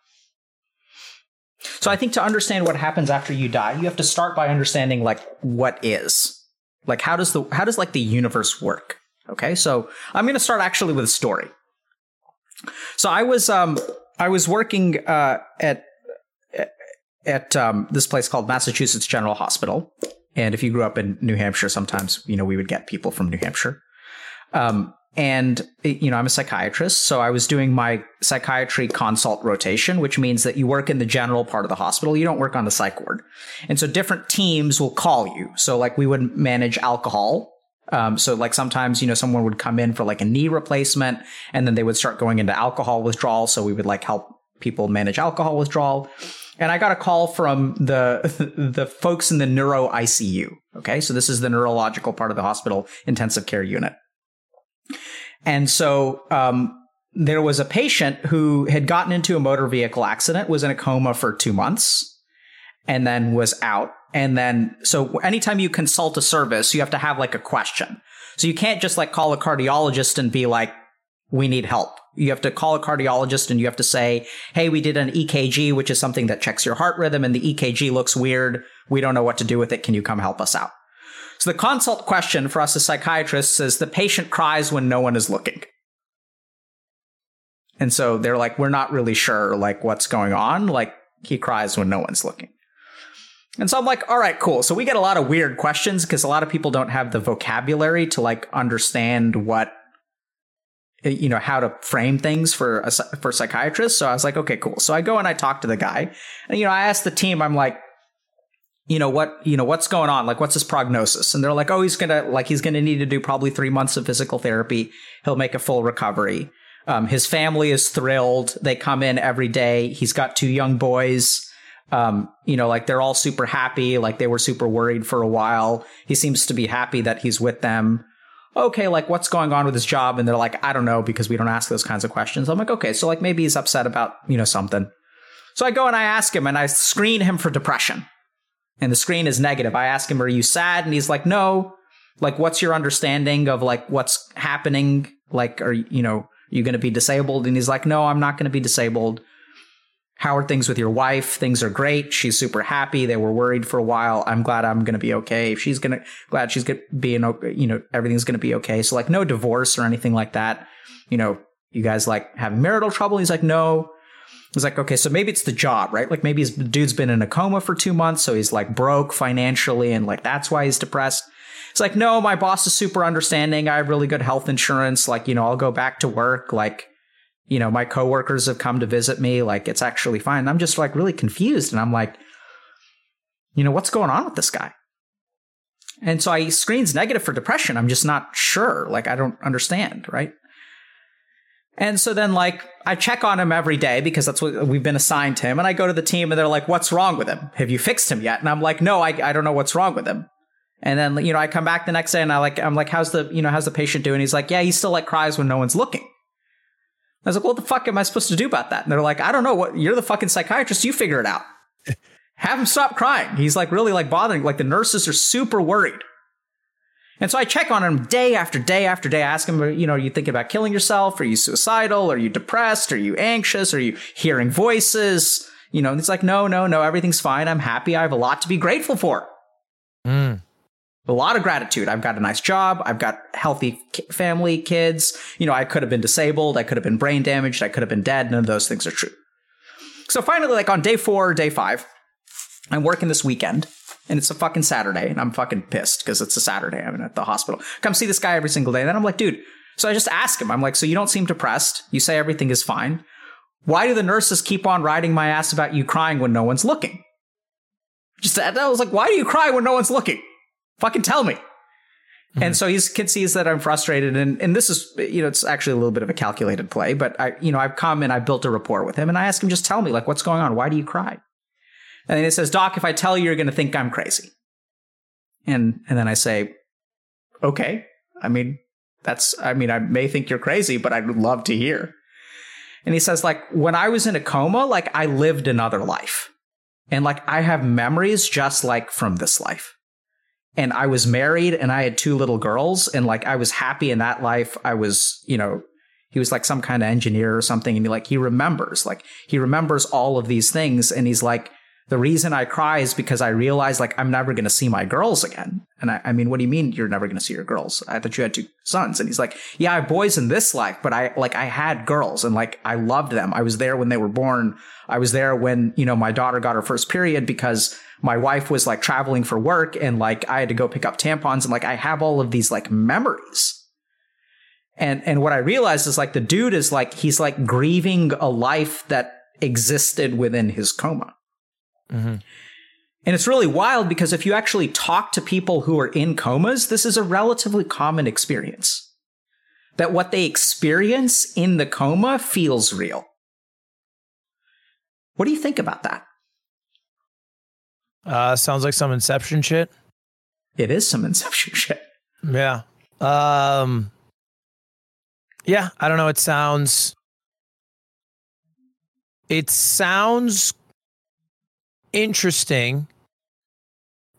So I think to understand what happens after you die, you have to start by understanding like what is. Like how does the how does like the universe work? Okay? So I'm going to start actually with a story. So I was um I was working uh at at um, this place called Massachusetts General Hospital. And if you grew up in New Hampshire, sometimes you know we would get people from New Hampshire. Um, and you know I'm a psychiatrist, so I was doing my psychiatry consult rotation, which means that you work in the general part of the hospital. You don't work on the psych ward, and so different teams will call you. So like we would manage alcohol. Um, so like sometimes you know someone would come in for like a knee replacement, and then they would start going into alcohol withdrawal. So we would like help people manage alcohol withdrawal and I got a call from the *laughs* the folks in the neuro ICU. Okay, so this is the neurological part of the hospital intensive care unit, and so um, there was a patient who had gotten into a motor vehicle accident, was in a coma for two months, and then was out. And then, so anytime you consult a service, you have to have like a question. So you can't just like call a cardiologist and be like, we need help. You have to call a cardiologist and you have to say, hey, we did an EKG, which is something that checks your heart rhythm, and the EKG looks weird. We don't know what to do with it. Can you come help us out? So the consult question for us as psychiatrists is the patient cries when no one is looking. And so they're like, we're not really sure like what's going on. Like he cries when no one's looking. And so I'm like, all right, cool. So we get a lot of weird questions because a lot of people don't have the vocabulary to like understand what eh, you know how to frame things for a, for psychiatrists. So I was like, okay, cool. So I go and I talk to the guy, and you know, I ask the team, I'm like, you know what, you know what's going on? Like, what's his prognosis? And they're like, oh, he's gonna like he's gonna need to do probably three months of physical therapy. He'll make a full recovery. Um, his family is thrilled. They come in every day. He's got two young boys. Um, you know, like they're all super happy. Like they were super worried for a while. He seems to be happy that he's with them okay, like what's going on with his job? And they're like, I don't know because we don't ask those kinds of questions. I'm like, okay, so like maybe he's upset about, you know, something. So I go and I ask him and I screen him for depression. And the screen is negative. I ask him, are you sad? And he's like, no. Like, what's your understanding of like what's happening? Like, are you know, are you going to be disabled? And he's like, no, I'm not going to be disabled. How are things with your wife? Things are great. She's super happy. They were worried for a while. I'm glad I'm going to be okay. If she's going to glad she's going to be in, you know, everything's going to be okay. So like no divorce or anything like that. You know, you guys like having marital trouble? He's like, no. He's like, okay, so maybe it's the job, right? Like maybe his dude's been in a coma for two months, so he's like broke financially, and like that's why he's depressed. It's like, no, my boss is super understanding. I have really good health insurance. Like, you know, I'll go back to work. Like, you know, my coworkers have come to visit me. Like, it's actually fine. I'm just like really confused. And I'm like, you know, what's going on with this guy? And so I screens negative for depression. I'm just not sure. Like I don't understand, right? And so then like I check on him every day because that's what we've been assigned to him. And I go to the team and they're like, what's wrong with him? Have you fixed him yet? And I'm like, no, I, I don't know what's wrong with him. And then, you know, I come back the next day and I like, I'm like, how's the, you know, how's the patient doing? He's like, yeah, he still like cries when no one's looking. I was like, what the fuck am I supposed to do about that? And they're like, I don't know what, you're the fucking psychiatrist. You figure it out. *laughs* Have him stop crying. He's like really like bothering, like the nurses are super worried. And so I check on him day after day after day, I ask him, you know, are you thinking about killing yourself? Are you suicidal? Are you depressed? Are you anxious? Are you hearing voices? You know, and it's like, no, no, no, everything's fine. I'm happy. I have a lot to be grateful for. Mm. A lot of gratitude. I've got a nice job. I've got healthy family, kids. You know, I could have been disabled. I could have been brain damaged. I could have been dead. None of those things are true. So finally, like on day four, day five, I'm working this weekend and it's a fucking Saturday, and I'm fucking pissed because it's a Saturday. I'm at the hospital. Come see this guy every single day. And then I'm like, dude. So I just ask him. I'm like, so you don't seem depressed. You say everything is fine. Why do the nurses keep on riding my ass about you crying when no one's looking? Just that I was like, why do you cry when no one's looking? Fucking tell me. Mm-hmm. And so he kid sees that I'm frustrated, and and this is you know it's actually a little bit of a calculated play, but I you know I've come and I built a rapport with him, and I ask him just tell me like what's going on, why do you cry? And then he says, Doc, if I tell you, you're going to think I'm crazy. And, and then I say, okay. I mean, that's, I mean, I may think you're crazy, but I'd love to hear. And he says, like, when I was in a coma, like, I lived another life. And like, I have memories just like from this life. And I was married and I had two little girls. And like, I was happy in that life. I was, you know, he was like some kind of engineer or something. And he like, he remembers, like, he remembers all of these things. And he's like, the reason I cry is because I realize like I'm never going to see my girls again. And I, I mean, what do you mean you're never going to see your girls? I thought you had two sons. And he's like, yeah, I have boys in this life, but I like I had girls and like I loved them. I was there when they were born. I was there when, you know, my daughter got her first period because my wife was like traveling for work and like I had to go pick up tampons and like I have all of these like memories. And and what I realized is like the dude is like he's like grieving a life that existed within his coma. Mm-hmm. And it's really wild because if you actually talk to people who are in comas, this is a relatively common experience. That what they experience in the coma feels real. What do you think about that? Uh, sounds like some Inception shit. It is some Inception *laughs* shit. Yeah. Um. Yeah, I don't know. It sounds. It sounds interesting.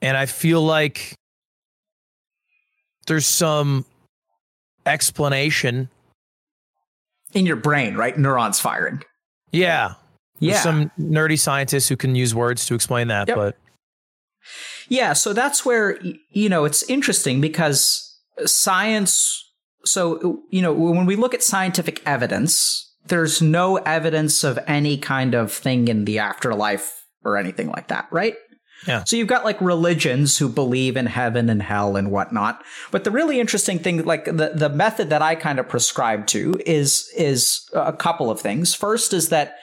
And I feel like there's some explanation in your brain, right? Neurons firing. Yeah. Yeah. There's some nerdy scientists who can use words to explain that, yep. but yeah, so that's where you know it's interesting because science so you know when we look at scientific evidence there's no evidence of any kind of thing in the afterlife or anything like that, right? Yeah. So you've got like religions who believe in heaven and hell and whatnot. But the really interesting thing, like the, the method that I kind of prescribe to is, is a couple of things. First is that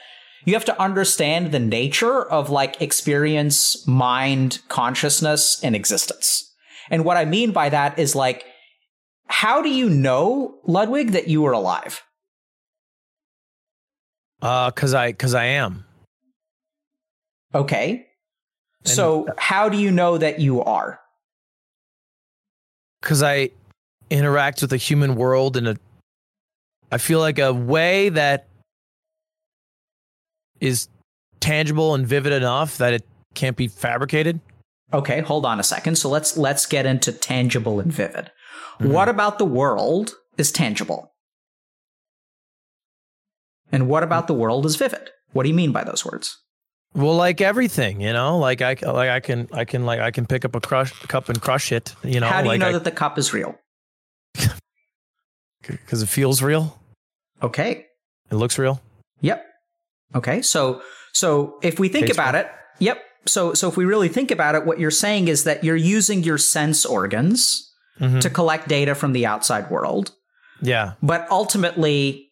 you have to understand the nature of like experience, mind, consciousness, and existence. And what I mean by that is like, how do you know, Ludwig, that you are alive? Uh, cause I, cause I am. Okay. And so how do you know that you are? Cuz I interact with the human world in a I feel like a way that is tangible and vivid enough that it can't be fabricated. Okay, hold on a second. So let's let's get into tangible and vivid. Mm-hmm. What about the world is tangible? And what about the world is vivid? What do you mean by those words? Well, like everything, you know, like I like I can I can like I can pick up a crush cup and crush it. You know, how do like you know I, that the cup is real? *laughs* Because it feels real. Okay. It looks real. Yep. Okay. So so if we think about it, yep. So so if we really think about it, what you're saying is that you're using your sense organs mm-hmm. to collect data from the outside world. Yeah. But ultimately,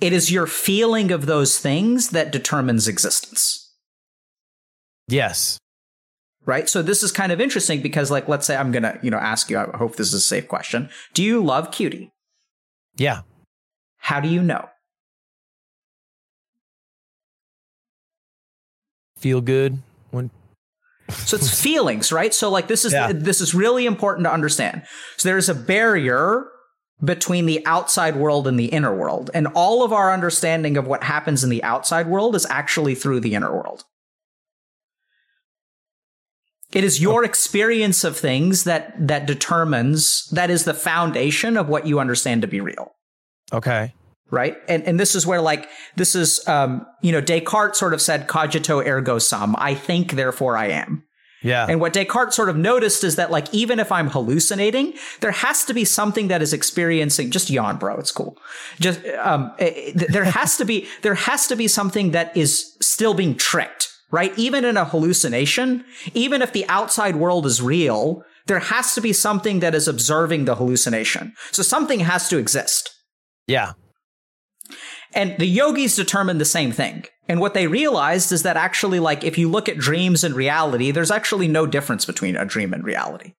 it is your feeling of those things that determines existence. Yes. right? So this is kind of interesting because, like, let's say I'm gonna, you know, ask you. I hope this is a safe question. Do you love cutie? Yeah. How do you know? Feel good when *laughs* So it's feelings, right? So like this is Yeah. this is really important to understand. So there's a barrier between the outside world and the inner world, and all of our understanding of what happens in the outside world is actually through the inner world. It is your experience of things that that determines that is the foundation of what you understand to be real. Okay. right? And and this is where like this is um you know descartes sort of said cogito ergo sum. I think therefore i am Yeah. and what descartes sort of noticed is that like even if i'm hallucinating there has to be something that is experiencing just yawn bro it's cool just um eh, eh, there has to be there has to be something that is still being tricked right even in a hallucination even if the outside world is real there has to be something that is observing the hallucination so something has to exist yeah. and the yogis determined the same thing. And what they realized is that actually, like, if you look at dreams and reality, there's actually no difference between a dream and reality.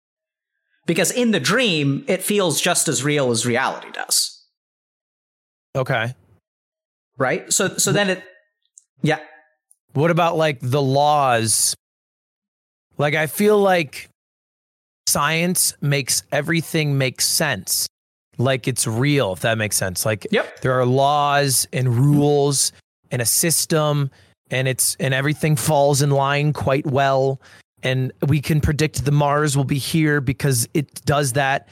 Because in the dream, it feels just as real as reality does. Okay. Right? So, so then it, yeah. What about like the laws? Like I feel like science makes everything make sense. Like it's real, if that makes sense. Like Yep. there are laws and rules and a system and it's and everything falls in line quite well. And we can predict the Mars will be here because it does that.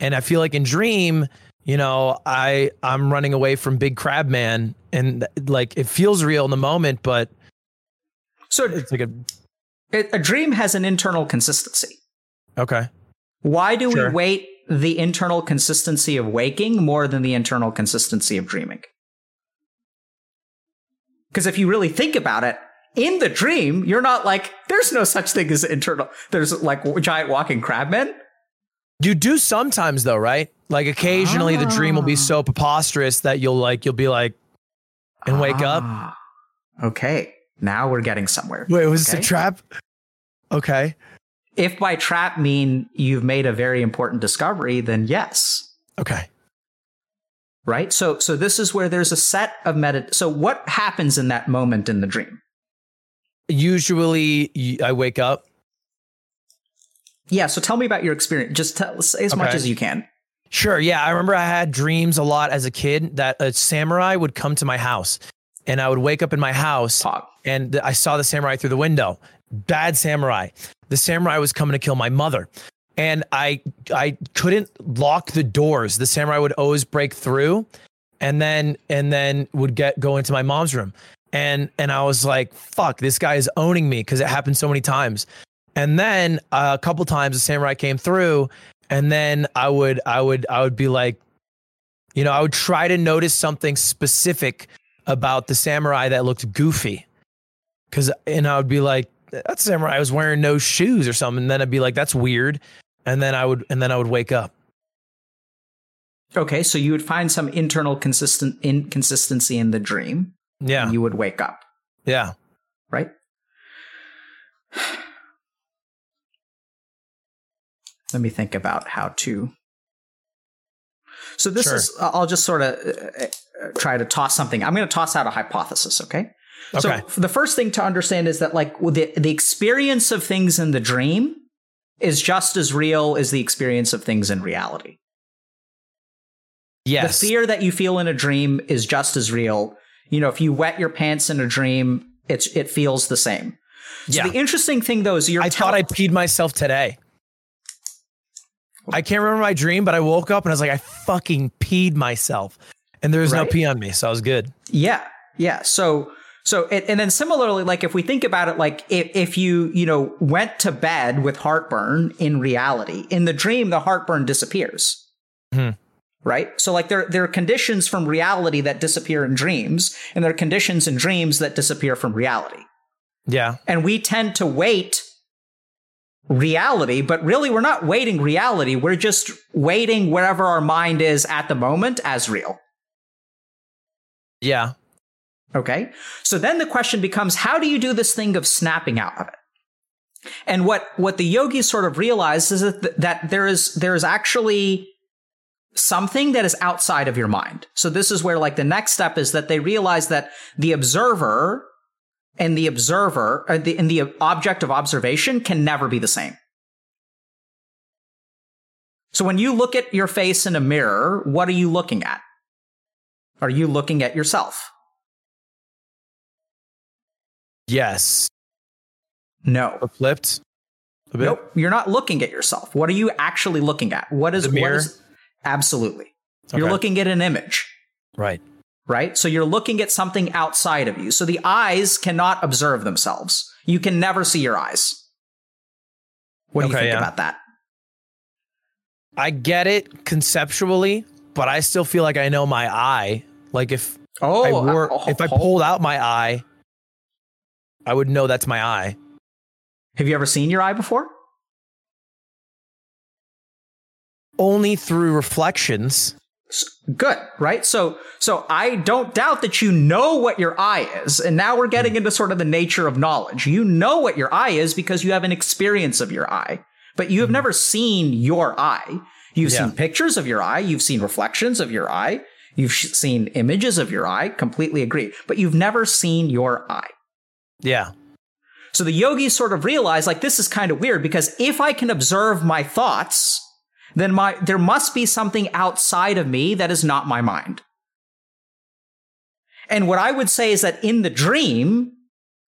And I feel like in Dream, you know, I I'm running away from Big Crab Man and like it feels real in the moment, but So it's like a a, a dream has an internal consistency. okay. Why do Sure. we weight the internal consistency of waking more than the internal consistency of dreaming? Because if you really think about it, in the dream, you're not like, there's no such thing as internal. There's like giant walking crabmen. You do sometimes though, right? Like occasionally the dream will be so preposterous that you'll like you'll be like and wake up. Ah, Okay. Now we're getting somewhere. Wait, was this a trap? Okay. If by trap mean you've made a very important discovery, then yes. Okay. Right? So so this is where there's a set of medit so what happens in that moment in the dream? Usually I wake up. Yeah, so tell me about your experience. Just tell as much as you can. Sure. Yeah. I remember I had dreams a lot as a kid that a samurai would come to my house and I would wake up in my house and I saw the samurai through the window. Bad samurai. The samurai was coming to kill my mother. And I I couldn't lock the doors. The samurai would always break through and then and then would get go into my mom's room. And and I was like, fuck, this guy is owning me because it happened so many times. And then uh, a couple times the samurai came through and then I would I would I would be like you know, I would try to notice something specific about the samurai that looked goofy. Cause and I would be like, that samurai was wearing no shoes or something. And then I'd be like, that's weird. And then I would and then I would wake up. Okay, so you would find some internal consistent inconsistency in the dream. Yeah. And you would wake up, yeah. right? Let me think about how to. So this Sure. is. I'll just sort of uh, uh, try to toss something. I'm going to toss out a hypothesis. Okay. Okay. So the first thing to understand is that like the the experience of things in the dream is just as real as the experience of things in reality. yes. The fear that you feel in a dream is just as real. You know, if you wet your pants in a dream, it's it feels the same. So Yeah. the interesting thing though is you're I tell- thought I peed myself today. I can't remember my dream, but I woke up and I was like, I fucking peed myself. And there was no pee on me. So I was good. Yeah, yeah. So, so, and, and then similarly, like if we think about it, like if, if you, you know, went to bed with heartburn in reality, in the dream, the heartburn disappears. Hmm. Right. So, like there, there are conditions from reality that disappear in dreams, and there are conditions in dreams that disappear from reality. Yeah. And we tend to wait reality, but really we're not waiting reality. We're just waiting wherever our mind is at the moment as real. Yeah. Okay. So then the question becomes how do you do this thing of snapping out of it? And what what the yogis sort of realize is that that there is there is actually something that is outside of your mind. So this is where like the next step is that they realize that the observer and the observer uh, the, and the object of observation can never be the same. So when you look at your face in a mirror, what are you looking at? Are you looking at yourself? Yes. No. Or flipped. A bit? Nope. You're not looking at yourself. What are you actually looking at? What is the mirror? What is, absolutely. Okay. You're looking at an image. Right. Right? So you're looking at something outside of you. So the eyes cannot observe themselves. You can never see your eyes. What do you think yeah. about that? I get it conceptually, but I still feel like I know my eye. Like if Oh, I wore, uh, if I pulled out my eye, I would know that's my eye. have you ever seen your eye before? Only through reflections. Good, right? So, so I don't doubt that you know what your eye is, and now we're getting hmm. into sort of the nature of knowledge. You know what your eye is because you have an experience of your eye, but you have hmm. never seen your eye. You've Yeah. seen pictures of your eye, you've seen reflections of your eye, you've seen images of your eye. Completely agree, but you've never seen your eye. Yeah. So the yogis sort of realize like this is kind of weird because if I can observe my thoughts, then my there must be something outside of me that is not my mind. And what I would say is that in the dream,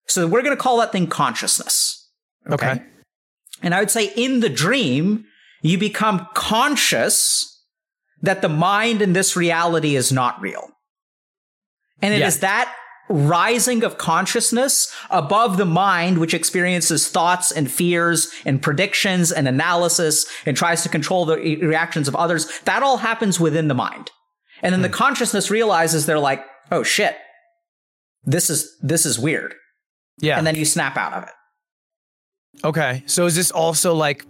so we're going to call that thing consciousness. Okay. And I would say in the dream, you become conscious that the mind in this reality is not real. And it is Yeah. that rising of consciousness above the mind, which experiences thoughts and fears and predictions and analysis and tries to control the reactions of others. That all happens within the mind. And then the hmm. consciousness realizes they're like, oh shit, this is, this is weird. Yeah. And then you snap out of it. Okay. So is this also like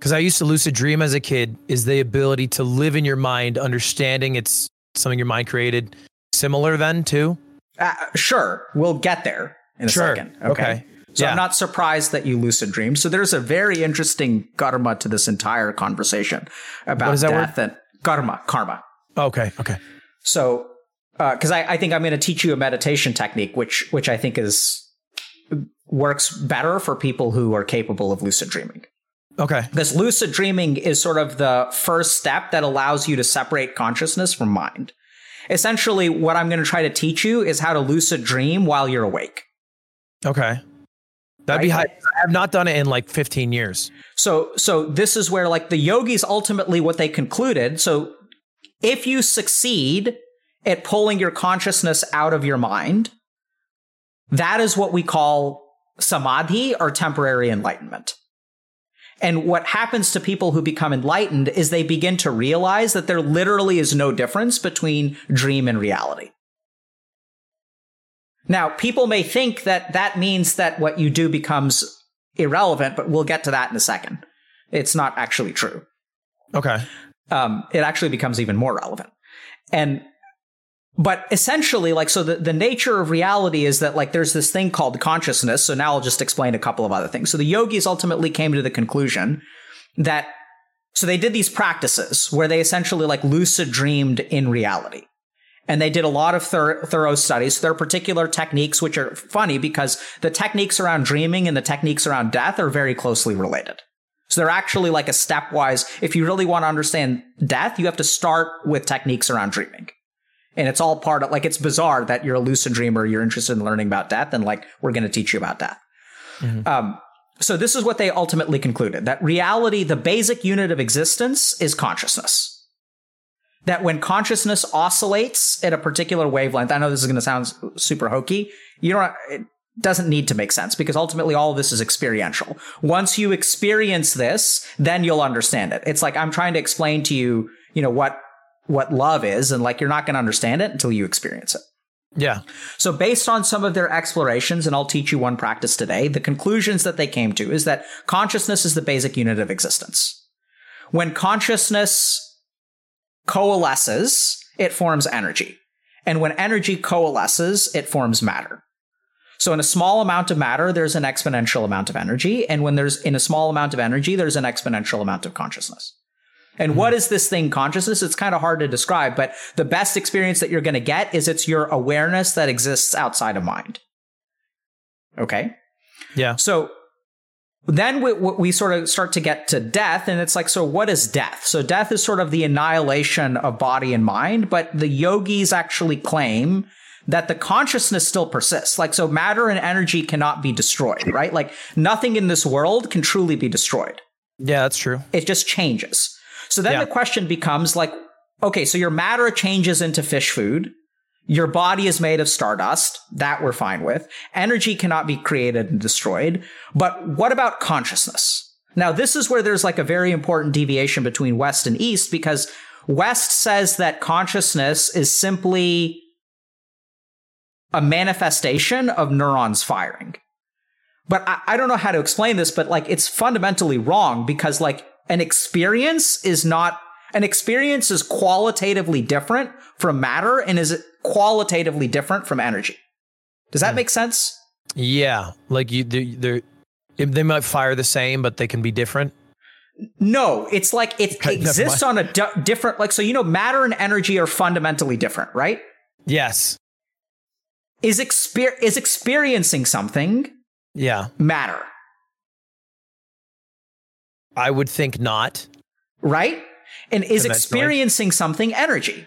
because I used to lucid dream as a kid, is the ability to live in your mind, understanding it's something your mind created, similar then too? Uh, sure, we'll get there in a Sure. second. Okay. So Yeah. I'm not surprised that you lucid dream. So there's a very interesting karma to this entire conversation about What is that death and karma, karma. Okay. Okay. So, because I, I think I'm going to teach you a meditation technique, which which I think is works better for people who are capable of lucid dreaming. Okay. Because lucid dreaming is sort of the first step that allows you to separate consciousness from mind. Essentially, what I'm going to try to teach you is how to lucid dream while you're awake. Okay. That'd be high. I have not done it in like 15 years. So, so this is where like the yogis ultimately what they concluded. So, if you succeed at pulling your consciousness out of your mind, that is what we call samadhi or temporary enlightenment. And what happens to people who become enlightened is they begin to realize that there literally is no difference between dream and reality. Now, people may think that that means that what you do becomes irrelevant, but we'll get to that in a second. It's not actually true. Okay. Um, it actually becomes even more relevant. And, but essentially, like, so the, the nature of reality is that, like, there's this thing called consciousness. So now I'll just explain a couple of other things. So the yogis ultimately came to the conclusion that, so they did these practices where they essentially, like, lucid dreamed in reality and they did a lot of thor- thorough studies. There are particular techniques which are funny because the techniques around dreaming and the techniques around death are very closely related. So they're actually like a stepwise. If you really want to understand death, you have to start with techniques around dreaming. And it's all part of like it's bizarre that you're a lucid dreamer, you're interested in learning about death, and like we're going to teach you about death. Um, so this is what they ultimately concluded: that reality, the basic unit of existence, is consciousness that when consciousness oscillates at a particular wavelength, I know this is going to sound super hokey. You don't, it doesn't need to make sense because ultimately all of this is experiential. Once you experience this, then you'll understand it. It's like I'm trying to explain to you, you know, what, what love is. And like, you're not going to understand it until you experience it. Yeah. So based on some of their explorations, and I'll teach you one practice today, the conclusions that they came to is that consciousness is the basic unit of existence. When consciousness coalesces, it forms energy. And when energy coalesces, it forms matter. So in a small amount of matter, there's an exponential amount of energy. And when there's in a small amount of energy, there's an exponential amount of consciousness. And what hmm. is this thing consciousness? It's kind of hard to describe, but the best experience that you're going to get is it's your awareness that exists outside of mind. Okay. Yeah. So then we, we sort of start to get to death, and it's like, so what is death? So death is sort of the annihilation of body and mind, but the yogis actually claim that the consciousness still persists. Like, so matter and energy cannot be destroyed, right? Like, nothing in this world can truly be destroyed. Yeah, that's true. It just changes. So then Yeah. the question becomes like, okay, so your matter changes into fish food. Your body is made of stardust. That we're fine with. Energy cannot be created and destroyed. But what about consciousness? Now, this is where there's like a very important deviation between West and East because West says that consciousness is simply a manifestation of neurons firing. But I, I don't know how to explain this, but like it's fundamentally wrong because like an experience is not an experience is qualitatively different from matter and is it qualitatively different from energy. Does that hmm. make sense? Yeah, like you, they're, they're they might fire the same, but they can be different. No, it's like it exists on a different like so you know matter and energy are fundamentally different, right? Yes. Is exper- is experiencing something Yeah, matter, I would think not. right? And is experiencing something energy?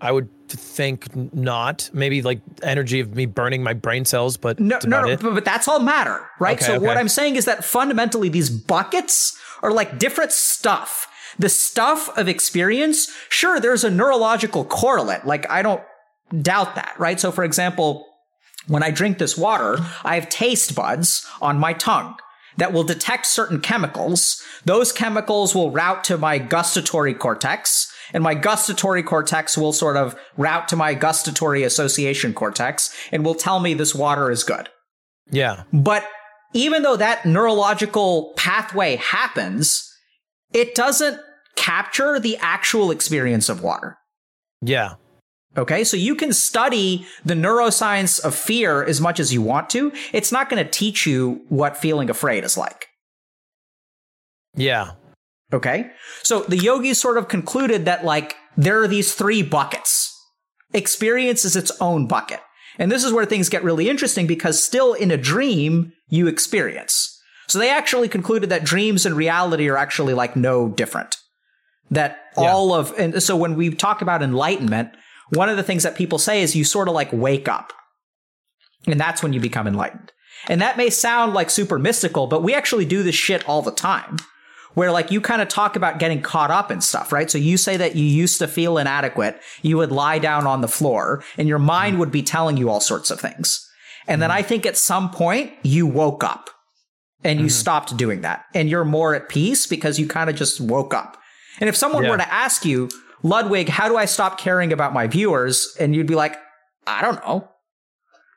I would think not. Maybe like energy of me burning my brain cells, but No, no, no but, but that's all matter, right? Okay, so what. I'm saying is that fundamentally these buckets are like different stuff. The stuff of experience, sure, there's a neurological correlate. Like I don't doubt that, right? So for example, when I drink this water, I have taste buds on my tongue that will detect certain chemicals. Those chemicals will route to my gustatory cortex, and my gustatory cortex will sort of route to my gustatory association cortex and will tell me this water is good. Yeah, But even though that neurological pathway happens, it doesn't capture the actual experience of water. yeah, Okay, so you can study the neuroscience of fear as much as you want to. It's not going to teach you what feeling afraid is like. yeah, Okay, so the yogis sort of concluded that, like, there are these three buckets. Experience is its own bucket. And this is where things get really interesting because still in a dream, you experience. So they actually concluded that dreams and reality are actually like no different. That Yeah. all of, and so when we talk about enlightenment, one of the things that people say is you sort of like wake up. And that's when you become enlightened. And that may sound like super mystical, but we actually do this shit all the time. Where like you kind of talk about getting caught up in stuff, right? So you say that you used to feel inadequate. You would lie down on the floor and your mind mm. would be telling you all sorts of things. And then mm. I think at some point you woke up and you mm-hmm. stopped doing that and you're more at peace because you kind of just woke up. And if someone Yeah. were to ask you, Ludwig, how do I stop caring about my viewers? And you'd be like, I don't know.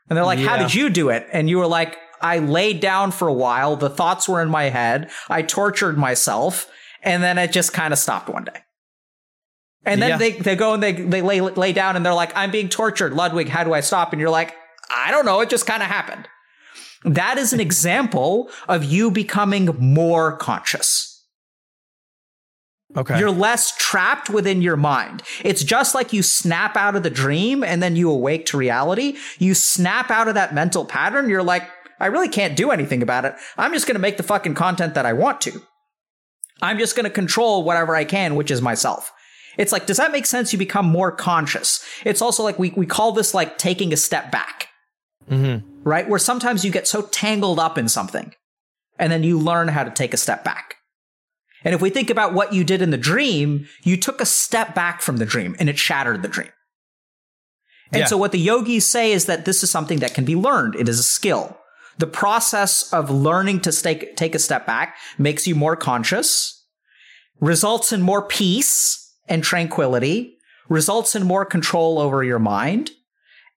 And they're like, how did you do it? And you were like, I laid down for a while. The thoughts were in my head. I tortured myself. And then it just kind of stopped one day. And then Yeah. they, they go and they, they lay, lay down and they're like, I'm being tortured. Ludwig, how do I stop? And you're like, I don't know. It just kind of happened. That is an example of you becoming more conscious. Okay, You're less trapped within your mind. It's just like you snap out of the dream and then you awake to reality. You snap out of that mental pattern. You're like, I really can't do anything about it. I'm just going to make the fucking content that I want to. I'm just going to control whatever I can, which is myself. It's like, does that make sense? You become more conscious. It's also like we, we call this like taking a step back, Mhm. right? Where sometimes you get so tangled up in something and then you learn how to take a step back. And if we think about what you did in the dream, you took a step back from the dream and it shattered the dream. And Yeah. so what the yogis say is that this is something that can be learned. It is a skill. The process of learning to stake, take a step back makes you more conscious, results in more peace and tranquility, results in more control over your mind,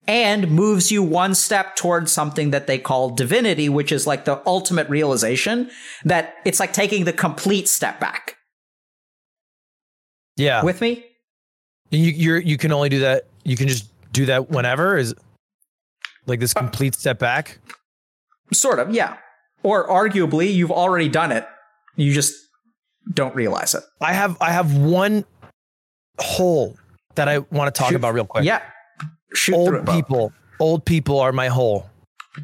and moves you one step towards something that they call divinity, which is like the ultimate realization that it's like taking the complete step back. yeah. With me? you you're you can only do that. You can just do that whenever. Is Like this uh, complete step back? Sort of, yeah. Or arguably, you've already done it. You just don't realize it. I have I have one hole that I want to talk Shoot. about real quick. Yeah. Shoot old it, Bo. people. Old people are my hole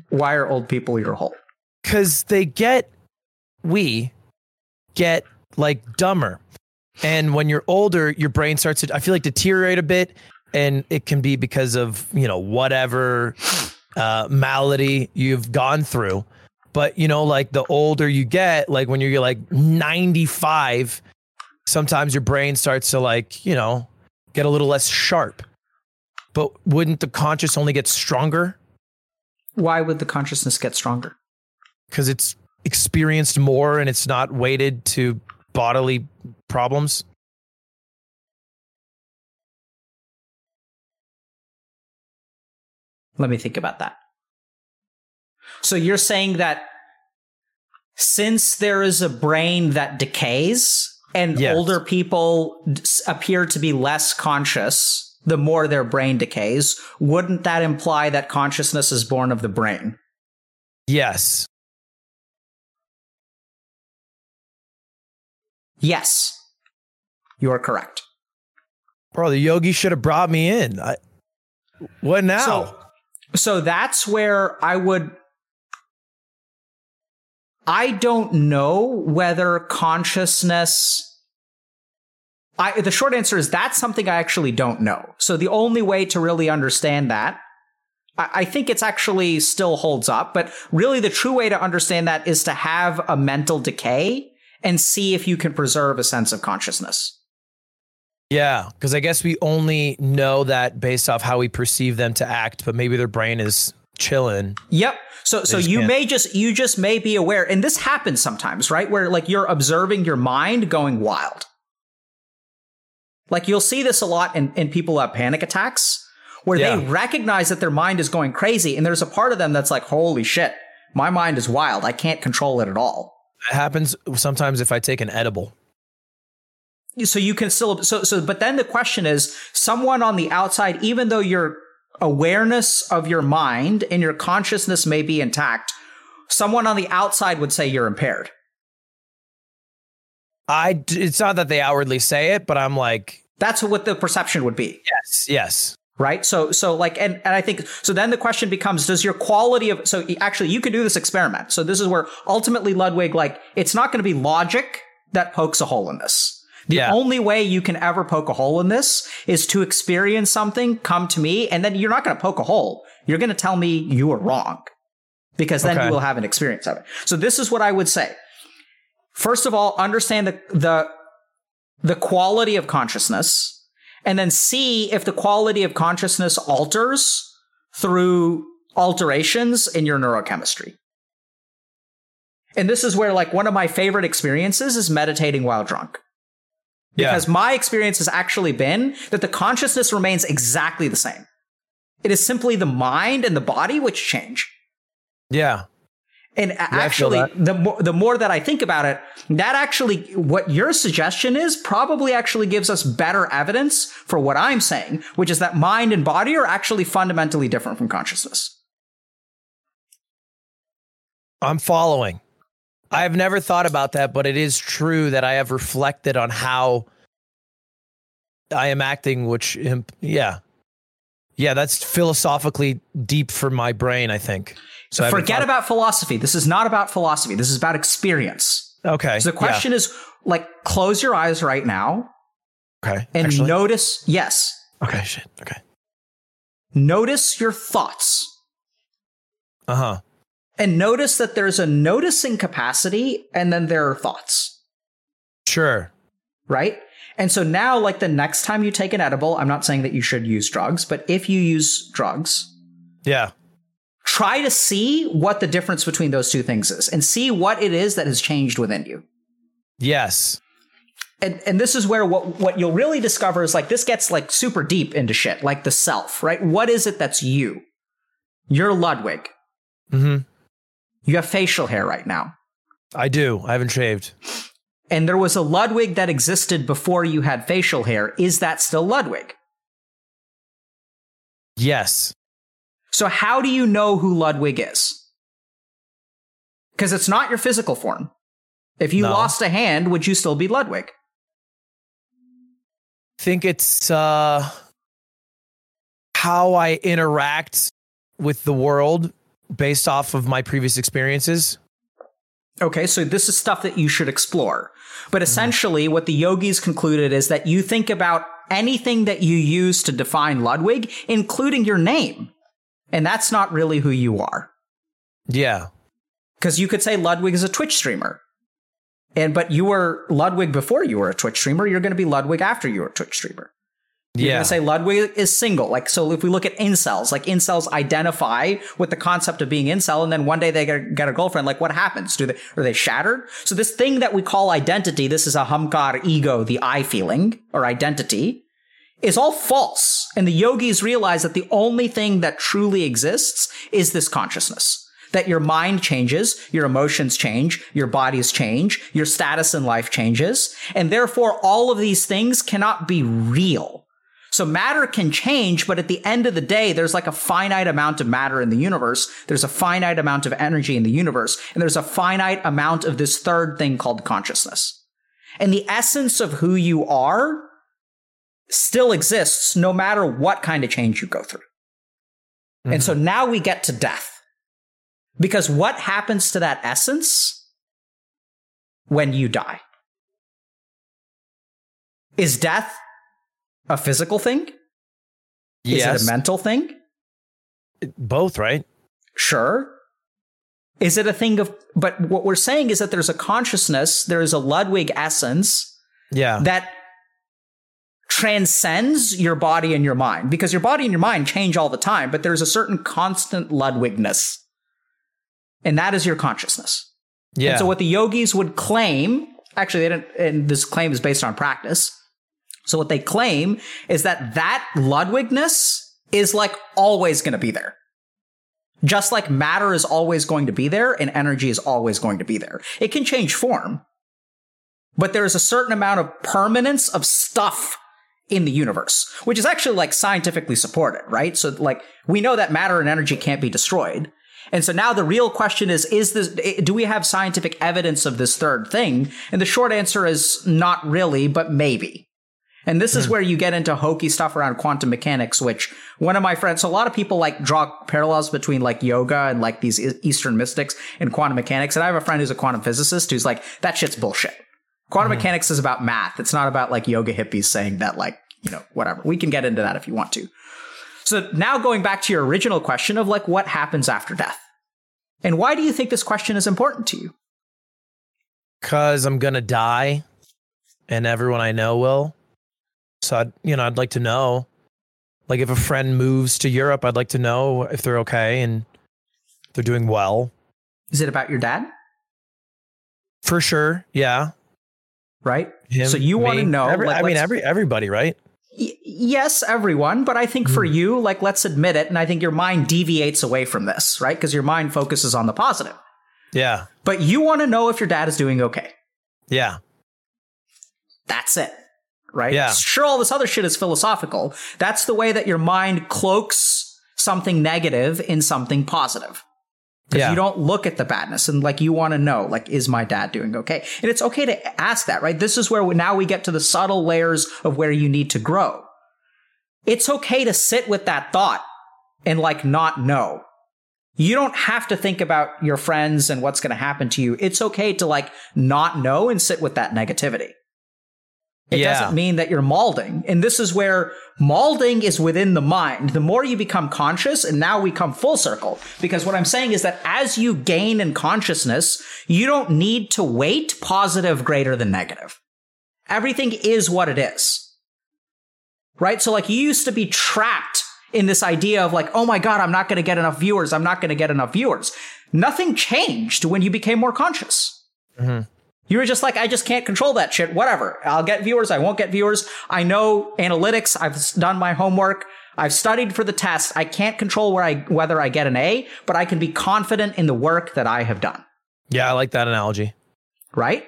Why are old people your hole? because they get we get like dumber, and when you're older, your brain starts to I feel like deteriorate a bit, and it can be because of you know whatever uh, malady you've gone through. But you know, like the older you get, like when you're like 95, sometimes your brain starts to like you know get a little less sharp. But wouldn't the conscious only get stronger Why would the consciousness get stronger? because it's experienced more and it's not weighted to bodily problems? Let me think about that. So you're saying that since there is a brain that decays and Yes. older people appear to be less conscious the more their brain decays, wouldn't that imply that consciousness is born of the brain? Yes. Yes. You are correct. Bro, the yogi should have brought me in. I, what now? So, so that's where I would. I don't know whether consciousness. I, the short answer is that's something I actually don't know. So the only way to really understand that, I, I think it's actually still holds up. But really, the true way to understand that is to have a mental decay and see if you can preserve a sense of consciousness. yeah, because I guess we only know that based off how we perceive them to act, but maybe their brain is chilling. Yep. So so just you can't- may just you just may be aware, and this happens sometimes, right? Where like you're observing your mind going wild. Like you'll see this a lot in, in people who have panic attacks, where they recognize that their mind is going crazy, and there's a part of them that's like, holy shit, my mind is wild. I can't control it at all. It happens sometimes if I take an edible. so you can still so so but then the question is someone on the outside even though your awareness of your mind and your consciousness may be intact someone on the outside would say you're impaired I it's not that they outwardly say it, but I'm like, that's what the perception would be. Yes, yes. right? So so like and, and i think so then the question becomes does your quality of so actually you can do this experiment. So this is where ultimately ludwig like it's not going to be logic that pokes a hole in this. The Yeah. only way you can ever poke a hole in this is to experience something come to me and then you're not going to poke a hole. You're going to tell me you were wrong because then Okay. you will have an experience of it. So this is what i would say first of all understand the the the quality of consciousness and then see if the quality of consciousness alters through alterations in your neurochemistry. And this is where like one of my favorite experiences is meditating while drunk. Yeah. Because my experience has actually been that the consciousness remains exactly the same. It is simply the mind and the body which change. Yeah. And feel actually, the more the more that I think about it, that actually what your suggestion is probably actually gives us better evidence for what I'm saying, which is that mind and body are actually fundamentally different from consciousness. I'm following. I've never thought about that, but it is true that I have reflected on how I am acting, which, yeah. Yeah, that's philosophically deep for my brain, I think. So Forget about philosophy. This is not about philosophy. This is about experience. Okay. So the question is like close your eyes right now. Okay. and Actually? notice, yes, Okay. Shit. Okay. notice your thoughts. Uh huh. And notice that there's a noticing capacity and then there are thoughts. Sure. right? And so now, like the next time you take an edible, I'm not saying that you should use drugs, but if you use drugs, Yeah. Try to see what the difference between those two things is and see what it is that has changed within you. Yes. And, and this is where what, what you'll really discover is like this gets like super deep into shit, like the self, right? What is it that's you? You're Ludwig. Mm-hmm. You have facial hair right now. I do. I haven't shaved. And there was a Ludwig that existed before you had facial hair. Is that still Ludwig? Yes. So how do you know who Ludwig is? Because it's not your physical form. If you No. lost a hand, would you still be Ludwig? think it's uh how I interact with the world based off of my previous experiences. Okay, so this is stuff that you should explore. But essentially, what the yogis concluded is that you think about anything that you use to define Ludwig, including your name. And that's not really who you are. Yeah. Because you could say Ludwig is a Twitch streamer. And but you were Ludwig before you were a Twitch streamer, you're going to be Ludwig after you were a Twitch streamer. You're yeah. to say Ludwig is single. Like, so if we look at incels, like incels identify with the concept of being incel, and then one day they get, get a girlfriend. Like, what happens? Do they, are they shattered? So this thing that we call identity, this is ahamkar ego, the I feeling or identity, is all false. And the yogis realize that the only thing that truly exists is this consciousness. That your mind changes, your emotions change, your bodies change, your status in life changes, and therefore all of these things cannot be real. So matter can change, but at the end of the day, there's like a finite amount of matter in the universe. There's a finite amount of energy in the universe, and there's a finite amount of this third thing called consciousness. And the essence of who you are still exists no matter what kind of change you go through. And so mm-hmm. now we get to death. Because what happens to that essence when you die? Is death a physical thing? Is yes. it a mental thing? Both, right? Sure. Is it a thing of, but what we're saying is that there's a consciousness, there is a Ludwig essence Yeah. that transcends your body and your mind because your body and your mind change all the time, but there's a certain constant Ludwigness. And that is your consciousness. yeah. And so what the yogis would claim, actually, they didn't, and this claim is based on practice. So what they claim is that that Ludwigness is like always going to be there. Just like matter is always going to be there and energy is always going to be there. It can change form, but there is a certain amount of permanence of stuff in the universe, which is actually like scientifically supported, right? So like we know that matter and energy can't be destroyed. And so now the real question is, is this, eh, do we have scientific evidence of this third thing? And the short answer is not really, but maybe. And this is hmm. where you get into hokey stuff around quantum mechanics, which one of my friends, so a lot of people like draw parallels between like yoga and like these Eastern mystics and quantum mechanics. And I have a friend who's a quantum physicist who's like, that shit's bullshit. Quantum mm-hmm. mechanics is about math. It's not about like yoga hippies saying that like, you know, whatever. We can get into that if you want to. So now going back to your original question of like what happens after death. And why do you think this question is important to you? Cause I'm gonna die and everyone I know will. So I'd you know, I'd like to know. Like if a friend moves to Europe, I'd like to know if they're okay and they're doing well. Is it about your dad? For sure. Yeah. Right? Him, So you wanna know, every- like, I mean every everybody, right? Y- yes, everyone, but I think for hmm. you, like, let's admit it, and I think your mind deviates away from this, right? Because your mind focuses on the positive. Yeah. But you want to know if your dad is doing okay. Yeah. That's it, right? Yeah. Sure, all this other shit is philosophical. That's the way that your mind cloaks something negative in something positive. Because Yeah. you don't look at the badness and like you want to know, like, is my dad doing okay? And it's okay to ask that, right? This is where we, now we get to the subtle layers of where you need to grow. It's okay to sit with that thought and like not know. You don't have to think about your friends and what's going to happen to you. It's okay to like not know and sit with that negativity. It Yeah. doesn't mean that you're malding. And this is where malding is within the mind. The more you become conscious, and now we come full circle, because what I'm saying is that as you gain in consciousness, you don't need to weight positive greater than negative. Everything is what it is. Right? So, like, you used to be trapped in this idea of, like, oh my God, I'm not going to get enough viewers. I'm not going to get enough viewers. Nothing changed when you became more conscious. Mm-hmm. You were just like, I just can't control that shit. Whatever. I'll get viewers. I won't get viewers. I know analytics. I've done my homework. I've studied for the test. I can't control where I, whether I get an A, but I can be confident in the work that I have done. Yeah, I like that analogy. Right?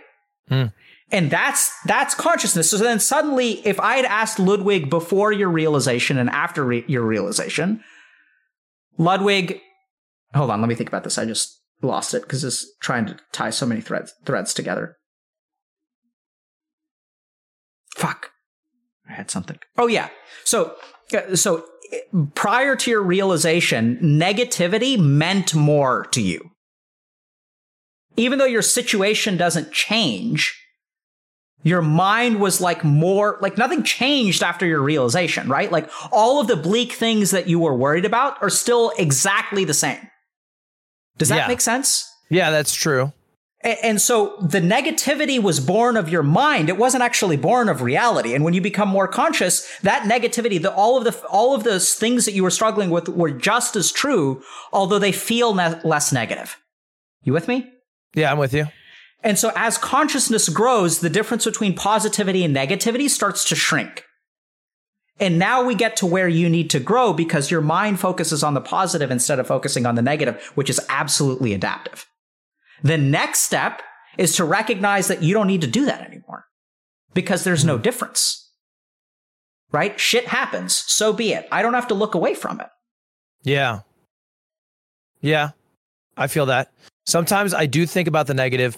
Hmm. And that's, that's consciousness. So then suddenly, if I had asked Ludwig before your realization and after re- your realization, Ludwig, hold on, let me think about this. I just lost it because it's trying to tie so many threads threads together. Fuck. I had something. Oh yeah. So uh, so prior to your realization, negativity meant more to you. Even though your situation doesn't change, your mind was like more like nothing changed after your realization, right? Like all of the bleak things that you were worried about are still exactly the same. Does that Yeah. make sense? Yeah, that's true. And so the negativity was born of your mind. It wasn't actually born of reality. And when you become more conscious, that negativity, the, all of the all of those things that you were struggling with were just as true, although they feel ne- less negative. You with me? Yeah, I'm with you. And so as consciousness grows, the difference between positivity and negativity starts to shrink. And now we get to where you need to grow because your mind focuses on the positive instead of focusing on the negative, which is absolutely adaptive. The next step is to recognize that you don't need to do that anymore because there's no hmm. difference. Right? Shit happens. So be it. I don't have to look away from it. Yeah. Yeah. I feel that. Sometimes I do think about the negative.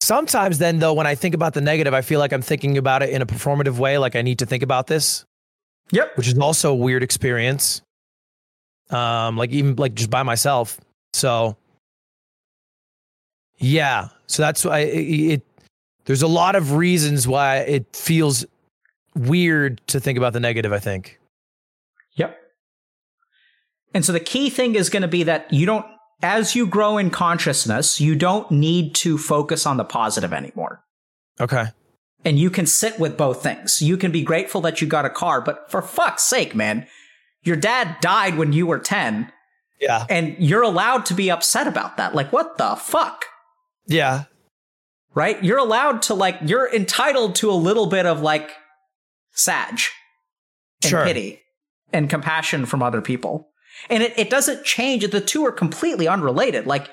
Sometimes then though when I think about the negative, I feel like I'm thinking about it in a performative way like I need to think about this, Yep. which is also a weird experience. Um like even like just by myself. So yeah, so that's why it, it there's a lot of reasons why it feels weird to think about the negative, I think. Yep. And so the key thing is going to be that you don't, as you grow in consciousness, you don't need to focus on the positive anymore. Okay. And you can sit with both things. You can be grateful that you got a car, but for fuck's sake, man, your dad died when you were 10 Yeah. and you're allowed to be upset about that. Like, what the fuck? Yeah. Right? You're allowed to, like, you're entitled to a little bit of, like, sag and Sure. pity and compassion from other people. And it, it doesn't change. The two are completely unrelated. Like,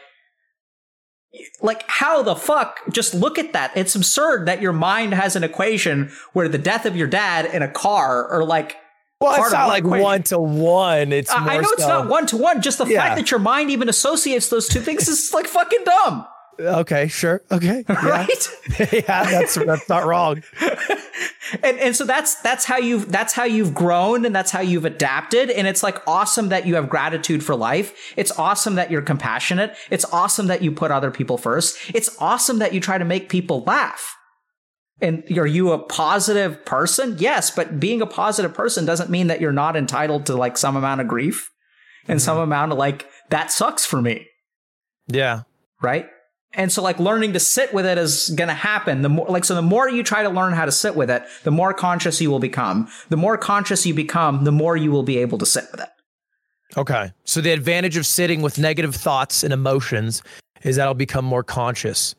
like how the fuck? Just look at that. It's absurd that your mind has an equation where the death of your dad in a car or like. Well, it's not like equation. one to one. It's I- more I know it's not one to one. Just the Yeah. fact that your mind even associates those two things is like fucking dumb, Okay, sure. Okay. *laughs* Yeah. right? *laughs* yeah, that's that's not wrong. *laughs* and and so that's that's how you've that's how you've grown and that's how you've adapted and it's like awesome that you have gratitude for life it's awesome that you're compassionate it's awesome that you put other people first it's awesome that you try to make people laugh and are you a positive person yes but being a positive person doesn't mean that you're not entitled to like some amount of grief and some mm-hmm. amount of like that sucks for me Yeah. right? And so like learning to sit with it is going to happen. The more like so the more you try to learn how to sit with it, the more conscious you will become. The more conscious you become, the more you will be able to sit with it. Okay. So the advantage of sitting with negative thoughts and emotions is that I'll become more conscious.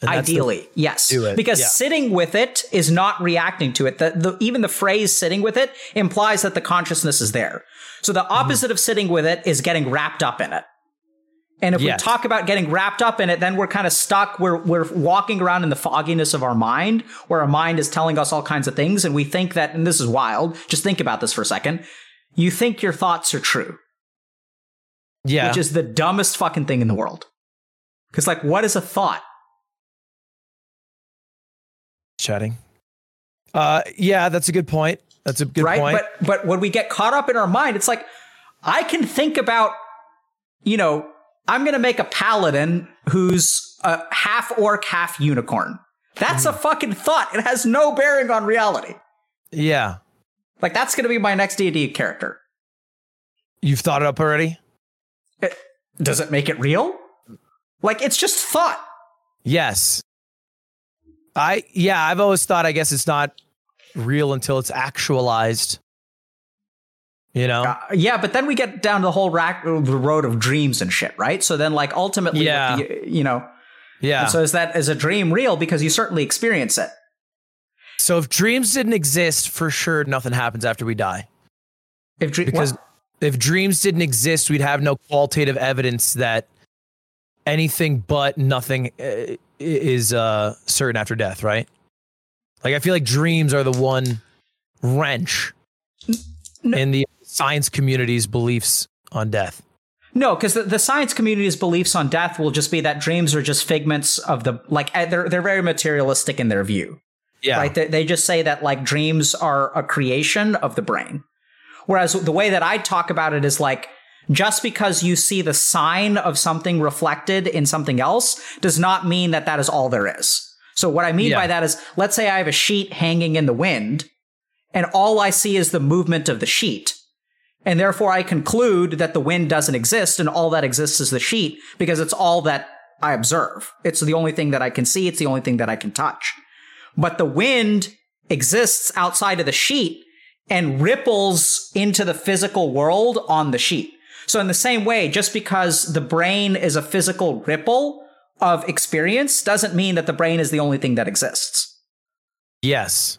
That's the- Ideally, yes. do it, Because yeah. sitting with it is not reacting to it. The, the, even the phrase sitting with it implies that the consciousness is there. So Mm-hmm. the opposite of sitting with it is getting wrapped up in it. And if Yes. we talk about getting wrapped up in it, then we're kind of stuck. We're, we're walking around in the fogginess of our mind, where our mind is telling us all kinds of things. And we think that, and this is wild, just think about this for a second. You think your thoughts are true, yeah. which is the dumbest fucking thing in the world. Because, like, what is a thought? chatting. Uh yeah, that's a good point. That's a good right? point. But but when we get caught up in our mind, it's like I can think about, you know, I'm going to make a paladin who's a half orc, half unicorn. That's a Hmm. fucking thought. It has no bearing on reality. yeah. Like that's going to be my next D&D character. You've thought it up already? It- does it make it real? Like it's just thought. Yes. I yeah, I've always thought I guess it's not real until it's actualized. You know? Uh, yeah, but then we get down to the whole rack, the road of dreams and shit, right? So then, like, ultimately, Yeah. you, you know, yeah. and so is that is a dream real because you certainly experience it? So if dreams didn't exist, for sure nothing happens after we die. If dre- Because what? if dreams didn't exist, we'd have no qualitative evidence that anything but nothing uh, is uh, certain after death, right? Like I feel like dreams are the one wrench no. in the science community's beliefs on death. No, because the, the science community's beliefs on death will just be that dreams are just figments of the like eh, they're they're very materialistic in their view. Yeah. Right? They, they just say that like dreams are a creation of the brain. Whereas the way that I talk about it is like just because you see the sign of something reflected in something else does not mean that that is all there is. So what I mean Yeah. by that is let's say I have a sheet hanging in the wind and all I see is the movement of the sheet. And therefore I conclude that the wind doesn't exist and all that exists is the sheet because it's all that I observe. It's the only thing that I can see. It's the only thing that I can touch. But the wind exists outside of the sheet and ripples into the physical world on the sheet. So in the same way, just because the brain is a physical ripple of experience doesn't mean that the brain is the only thing that exists. yes.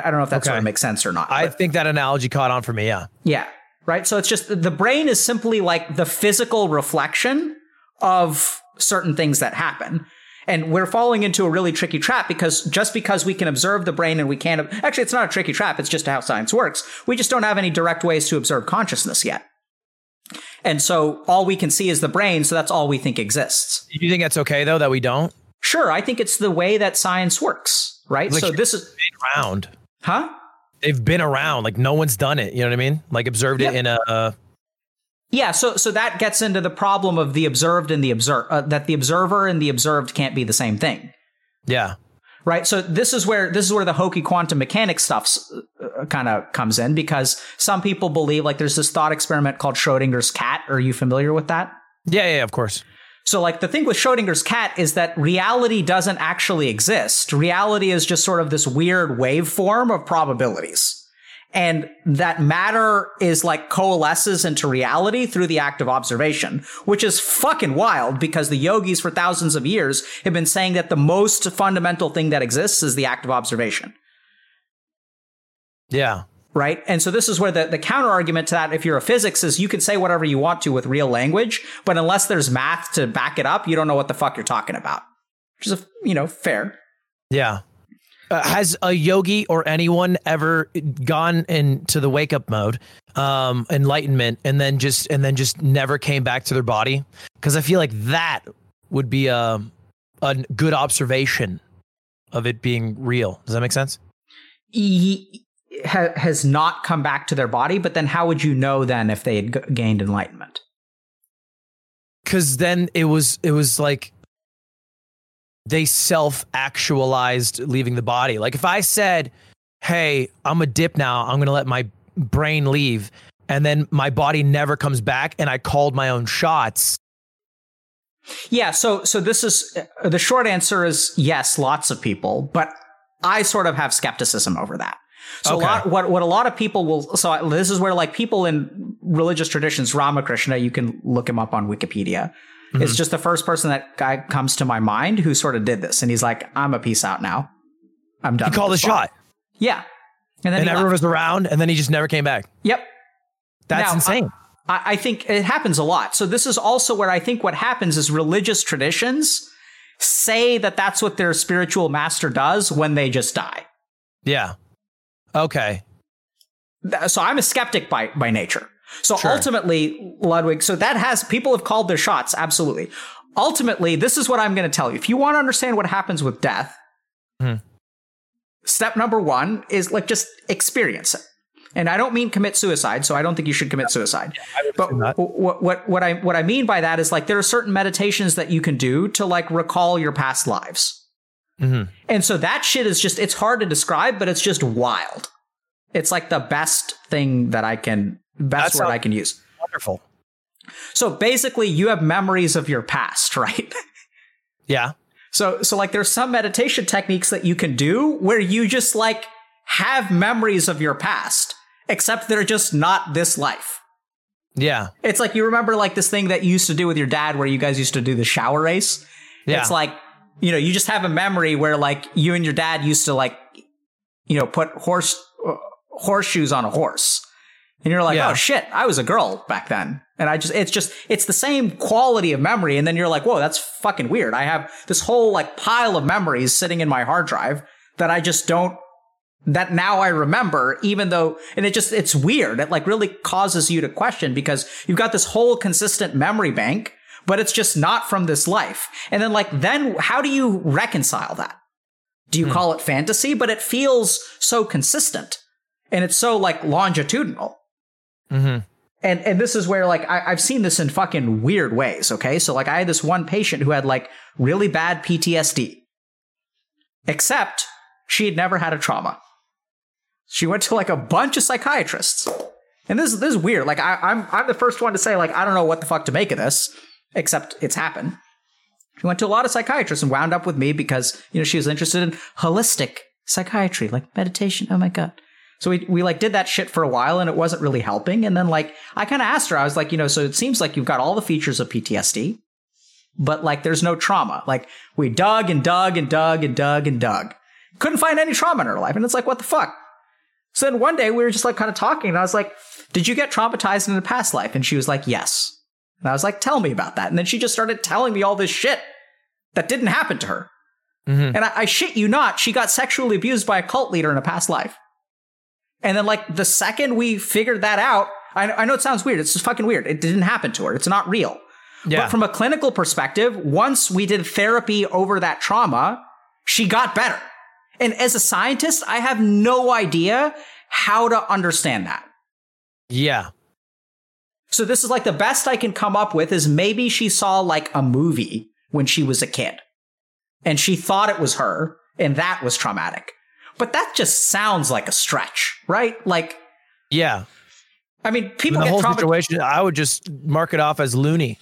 I, I don't know if that Okay. sort of makes sense or not. I but- think that analogy caught on for me. Yeah. Yeah. Right. So it's just the brain is simply like the physical reflection of certain things that happen. And we're falling into a really tricky trap because just because we can observe the brain and we can't, actually, it's not a tricky trap. It's just how science works. We just don't have any direct ways to observe consciousness yet. And so all we can see is the brain. So that's all we think exists. You think that's okay though that we don't? Sure. I think it's the way that science works. Right. Like- so this is, Been around. Huh? They've been around. Like no one's done it. You know what I mean? Like observed it in a. Uh, Yeah, so so that gets into the problem of the observed and the observed uh, that the observer and the observed can't be the same thing, yeah. right? So this is where this is where the hokey quantum mechanics stuff uh, kind of comes in because some people believe like there's this thought experiment called Schrodinger's cat. Are you familiar with that? Yeah. Yeah. Of course. So like the thing with Schrodinger's cat is that reality doesn't actually exist. Reality is just sort of this weird waveform of probabilities. And that matter is like coalesces into reality through the act of observation, which is fucking wild because the yogis for thousands of years have been saying that the most fundamental thing that exists is the act of observation. Yeah. Right. And so this is where the, the counter argument to that, if you're a physics, is you can say whatever you want to with real language, but unless there's math to back it up, you don't know what the fuck you're talking about. Which is, a, you know, fair. Yeah. Uh, has a yogi or anyone ever gone into the wake up mode, um, enlightenment, and then just and then just never came back to their body? Because I feel like that would be a a good observation of it being real. Does that make sense? Ha, has not come back to their body, but then how would you know then if they had g- gained enlightenment? Because then it was it was like they self actualized leaving the body. Like if I said, "Hey, I'm a dip now. I'm gonna let my brain leave," and then my body never comes back, and I called my own shots. Yeah, so so this is uh, the short answer is yes, lots of people, but I sort of have skepticism over that. So Okay. a lot, what what a lot of people will so this is where like people in religious traditions, Ramakrishna, you can look him up on Wikipedia. Mm-hmm. It's just the first person that guy comes to my mind who sort of did this, and he's like, "I'm a peace out now. I'm done." He called a shot, Yeah, and then and everyone left. was around, and then he just never came back. Yep, That's Now, insane. I, I think it happens a lot. So this is also where I think what happens is religious traditions say that that's what their spiritual master does when they just die. yeah. Okay. So I'm a skeptic by by nature. So Sure. ultimately, Ludwig, so that has people have called their shots, absolutely. Ultimately, this is what I'm going to tell you. If you want to understand what happens with death, Mhm. step number one is like just experience it. And I don't mean commit suicide, so I don't think you should commit suicide. But what what what I what I mean by that is like there are certain meditations that you can do to like recall your past lives. Mhm. And so that shit is just it's hard to describe, but it's just wild. It's like the best thing that I can best That word I can use. Wonderful. So basically you have memories of your past, *laughs* right? Yeah. So so like there's some meditation techniques that you can do where you just like have memories of your past, except they're just not this life. Yeah. It's like you remember like this thing that you used to do with your dad where you guys used to do the shower race. Yeah. It's like, you know, you just have a memory where like you and your dad used to like, you know, put horse uh, horseshoes on a horse. And you're like, Yeah. oh shit, I was a girl back then. And I just, it's just, it's the same quality of memory. And then you're like, whoa, that's fucking weird. I have this whole like pile of memories sitting in my hard drive that I just don't that now I remember, even though, and it just, it's weird. It like really causes you to question because you've got this whole consistent memory bank, but it's just not from this life. And then like, then how do you reconcile that? Do you hmm. call it fantasy? But it feels so consistent and it's so like longitudinal. Mm-hmm. And and this is where like I, I've seen this in fucking weird ways. Okay, so like I had this one patient who had like really bad PTSD, except she had never had a trauma. She went to like a bunch of psychiatrists. And this, this is weird. Like I, I'm I'm the first one to say like I don't know what the fuck to make of this, except it's happened. She went to a lot of psychiatrists and wound up with me because you know she was interested in holistic psychiatry, like meditation. Oh my god. So we we like did that shit for a while and it wasn't really helping. And then like I kind of asked her, I was like, you know, so it seems like you've got all the features of PTSD, but like there's no trauma. Like we dug and dug and dug and dug and dug. Couldn't find any trauma in her life. And it's like, what the fuck? So then one day we were just like kind of talking, and I was like, Did you get traumatized in a past life? And she was like, Yes. And I was like, Tell me about that. And then she just started telling me all this shit that didn't happen to her. Mm-hmm. And I, I shit you not, she got sexually abused by a cult leader in a past life. And then, like, the second we figured that out, I, I know it sounds weird. It's just fucking weird. It didn't happen to her. It's not real. Yeah. But from a clinical perspective, once we did therapy over that trauma, she got better. And as a scientist, I have no idea how to understand that. Yeah. So this is like the best I can come up with is maybe she saw like a movie when she was a kid and she thought it was her and that was traumatic. But that just sounds like a stretch, right? Like Yeah. I mean, people In the whole trauma- situation I would just mark it off as loony.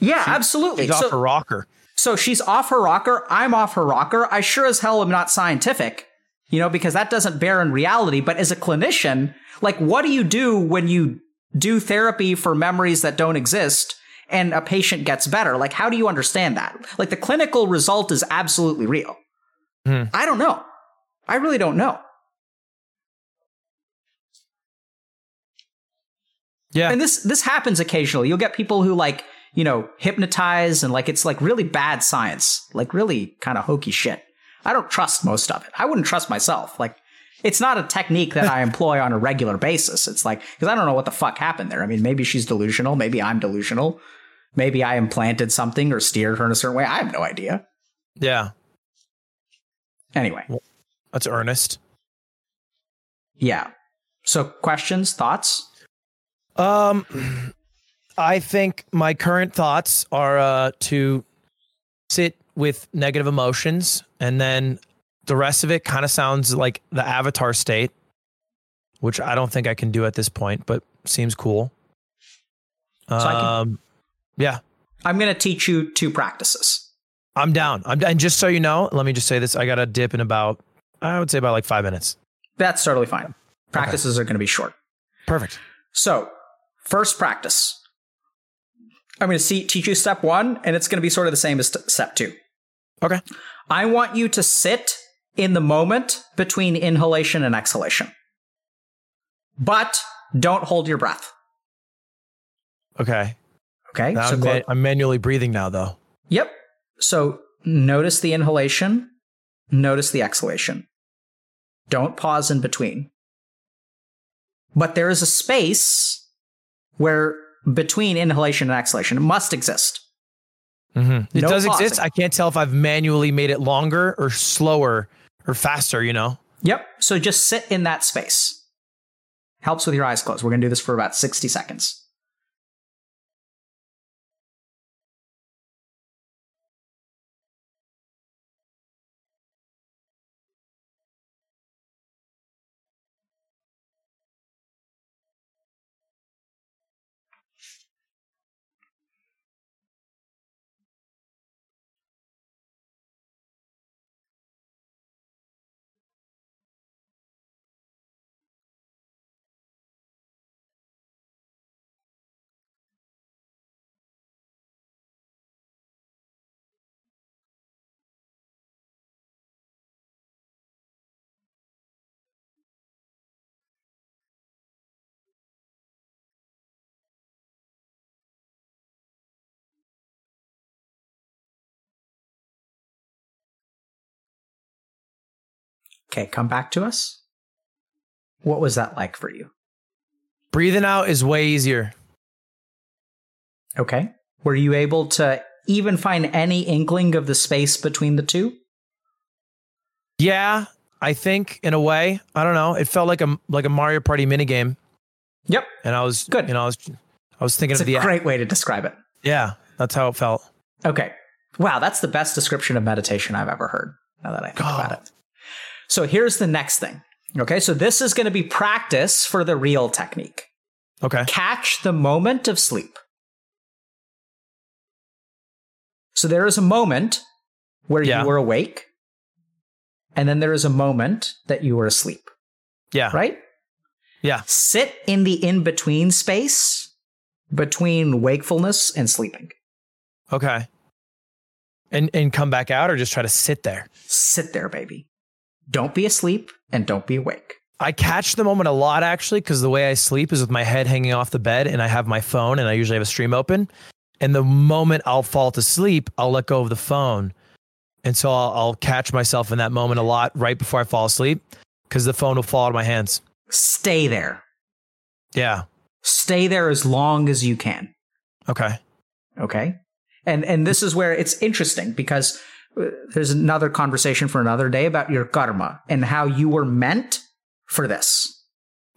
Yeah, she, absolutely. She's so, off a rocker. So she's off her rocker. I'm off her rocker. I sure as hell am not scientific, you know, because that doesn't bear in reality. But as a clinician, like, what do you do when you do therapy for memories that don't exist and a patient gets better? Like, how do you understand that? Like, the clinical result is absolutely real. Hmm. I don't know. I really don't know. Yeah. And this this happens occasionally. You'll get people who like you know, hypnotize and like it's like really bad science, like really kind of hokey shit. I don't trust most of it. I wouldn't trust myself. Like it's not a technique that I employ on a regular basis. It's like because I don't know what the fuck happened there. I mean, maybe she's delusional, maybe I'm delusional, maybe I implanted something or steered her in a certain way. I have no idea. Yeah. Anyway, well, that's earnest. Yeah. So, questions, thoughts? Um, I think my current thoughts are uh, to sit with negative emotions, and then the rest of it kind of sounds like the avatar state, which I don't think I can do at this point, but seems cool. So um, can, yeah, I'm going to teach you two practices. I'm down. I'm and just so you know, let me just say this: I got a dip in about, I would say about like five minutes. That's totally fine. Practices okay. are going to be short. Perfect. So, first practice I'm going to see, teach you step one, and it's going to be sort of the same as step two. Okay. I want you to sit in the moment between inhalation and exhalation, but don't hold your breath. Okay. Okay. Now so I'm, ma- I'm manually breathing now, though. Yep. So notice the inhalation, notice the exhalation. Don't pause in between. But there is a space where between inhalation and exhalation. It must exist. Mm-hmm. It no does pausing. exist. I can't tell if I've manually made it longer or slower or faster, you know? Yep. So just sit in that space. Helps with your eyes closed. We're going to do this for about 60 seconds. Okay, come back to us. What was that like for you? Breathing out is way easier. Okay. Were you able to even find any inkling of the space between the two? Yeah, I think in a way. I don't know. It felt like a like a Mario Party minigame. Yep. And I was Good. You know, I was I was thinking It's of a the great way to describe it. yeah. That's how it felt. Okay. Wow, that's the best description of meditation I've ever heard. Now that I think God. about it. So here's the next thing. Okay, so this is going to be practice for the real technique. Okay. Catch the moment of sleep. So there is a moment where Yeah. you were awake, and then there is a moment that you were asleep, Yeah. right? Yeah. Sit in the in between space between wakefulness and sleeping. Okay. And and come back out or just try to sit there. Sit there, baby. Don't be asleep and don't be awake. I catch the moment a lot actually because the way I sleep is with my head hanging off the bed and I have my phone and I usually have a stream open. And the moment I'll fall to sleep, I'll let go of the phone. And so I'll, I'll catch myself in that moment a lot right before I fall asleep because the phone will fall out of my hands. Stay there. Yeah. Stay there as long as you can. Okay. Okay. And and this is where it's interesting because there's another conversation for another day about your karma and how you were meant for this.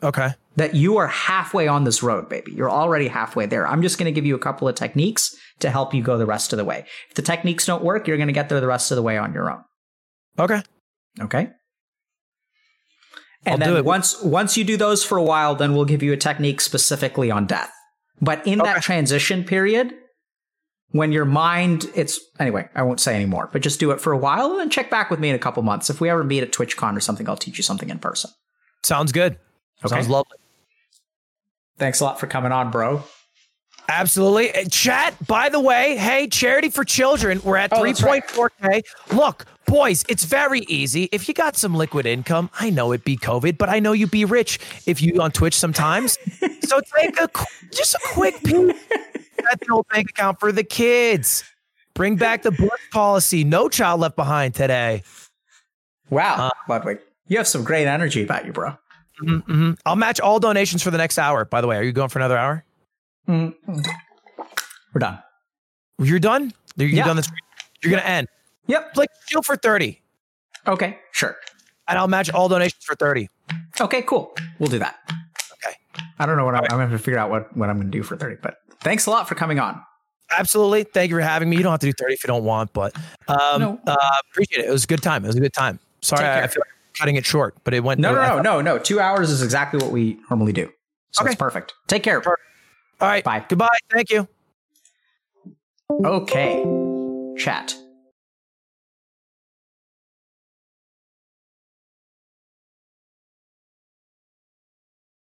Okay. That you are halfway on this road, baby. You're already halfway there. I'm just going to give you a couple of techniques to help you go the rest of the way. If the techniques don't work, you're going to get there the rest of the way on your own. Okay. Okay. I'll And do then it. once once you do those for a while, then we'll give you a technique specifically on death. But in that transition period, when your mind it's anyway, I won't say anymore, but just do it for a while and then check back with me in a couple months. If we ever meet at TwitchCon or something, I'll teach you something in person. Sounds good. Okay. Sounds lovely. Thanks a lot for coming on, bro. Absolutely. Uh, Chat, by the way, hey, Charity for Children, we're at Oh, 3.4K. Look, boys, it's very easy. If you got some liquid income, I know it be COVID, but I know you be rich if you on Twitch sometimes. *laughs* so take a just a quick peek at the old bank account for the kids. Bring back the birth policy. No child left behind today. Wow, Uh, Ludwig, you have some great energy about you, bro. Mhm, mhm. I'll match all donations for the next hour. By the way, are you going for another hour? Mm. We're done. You're done? You're, Yeah. done this. You're going to end. Yep. Like, chill for 30. Okay. Sure. and I'll match all donations for 30. Okay. Cool. We'll do that. Okay. I don't know what I'm, I'm going to have to figure out what, what I'm going to do for 30, but thanks a lot for coming on. Absolutely. Thank you for having me. You don't have to do 30 if you don't want, but um, No. uh, appreciate it. It was a good time. It was a good time. Sorry, I, feel like I'm cutting it short, but it went. No, no, no, no, no. Two hours is exactly what we normally do. So Okay. it's perfect. Take care. All right. Bye. Goodbye. Thank you. Okay. Chat.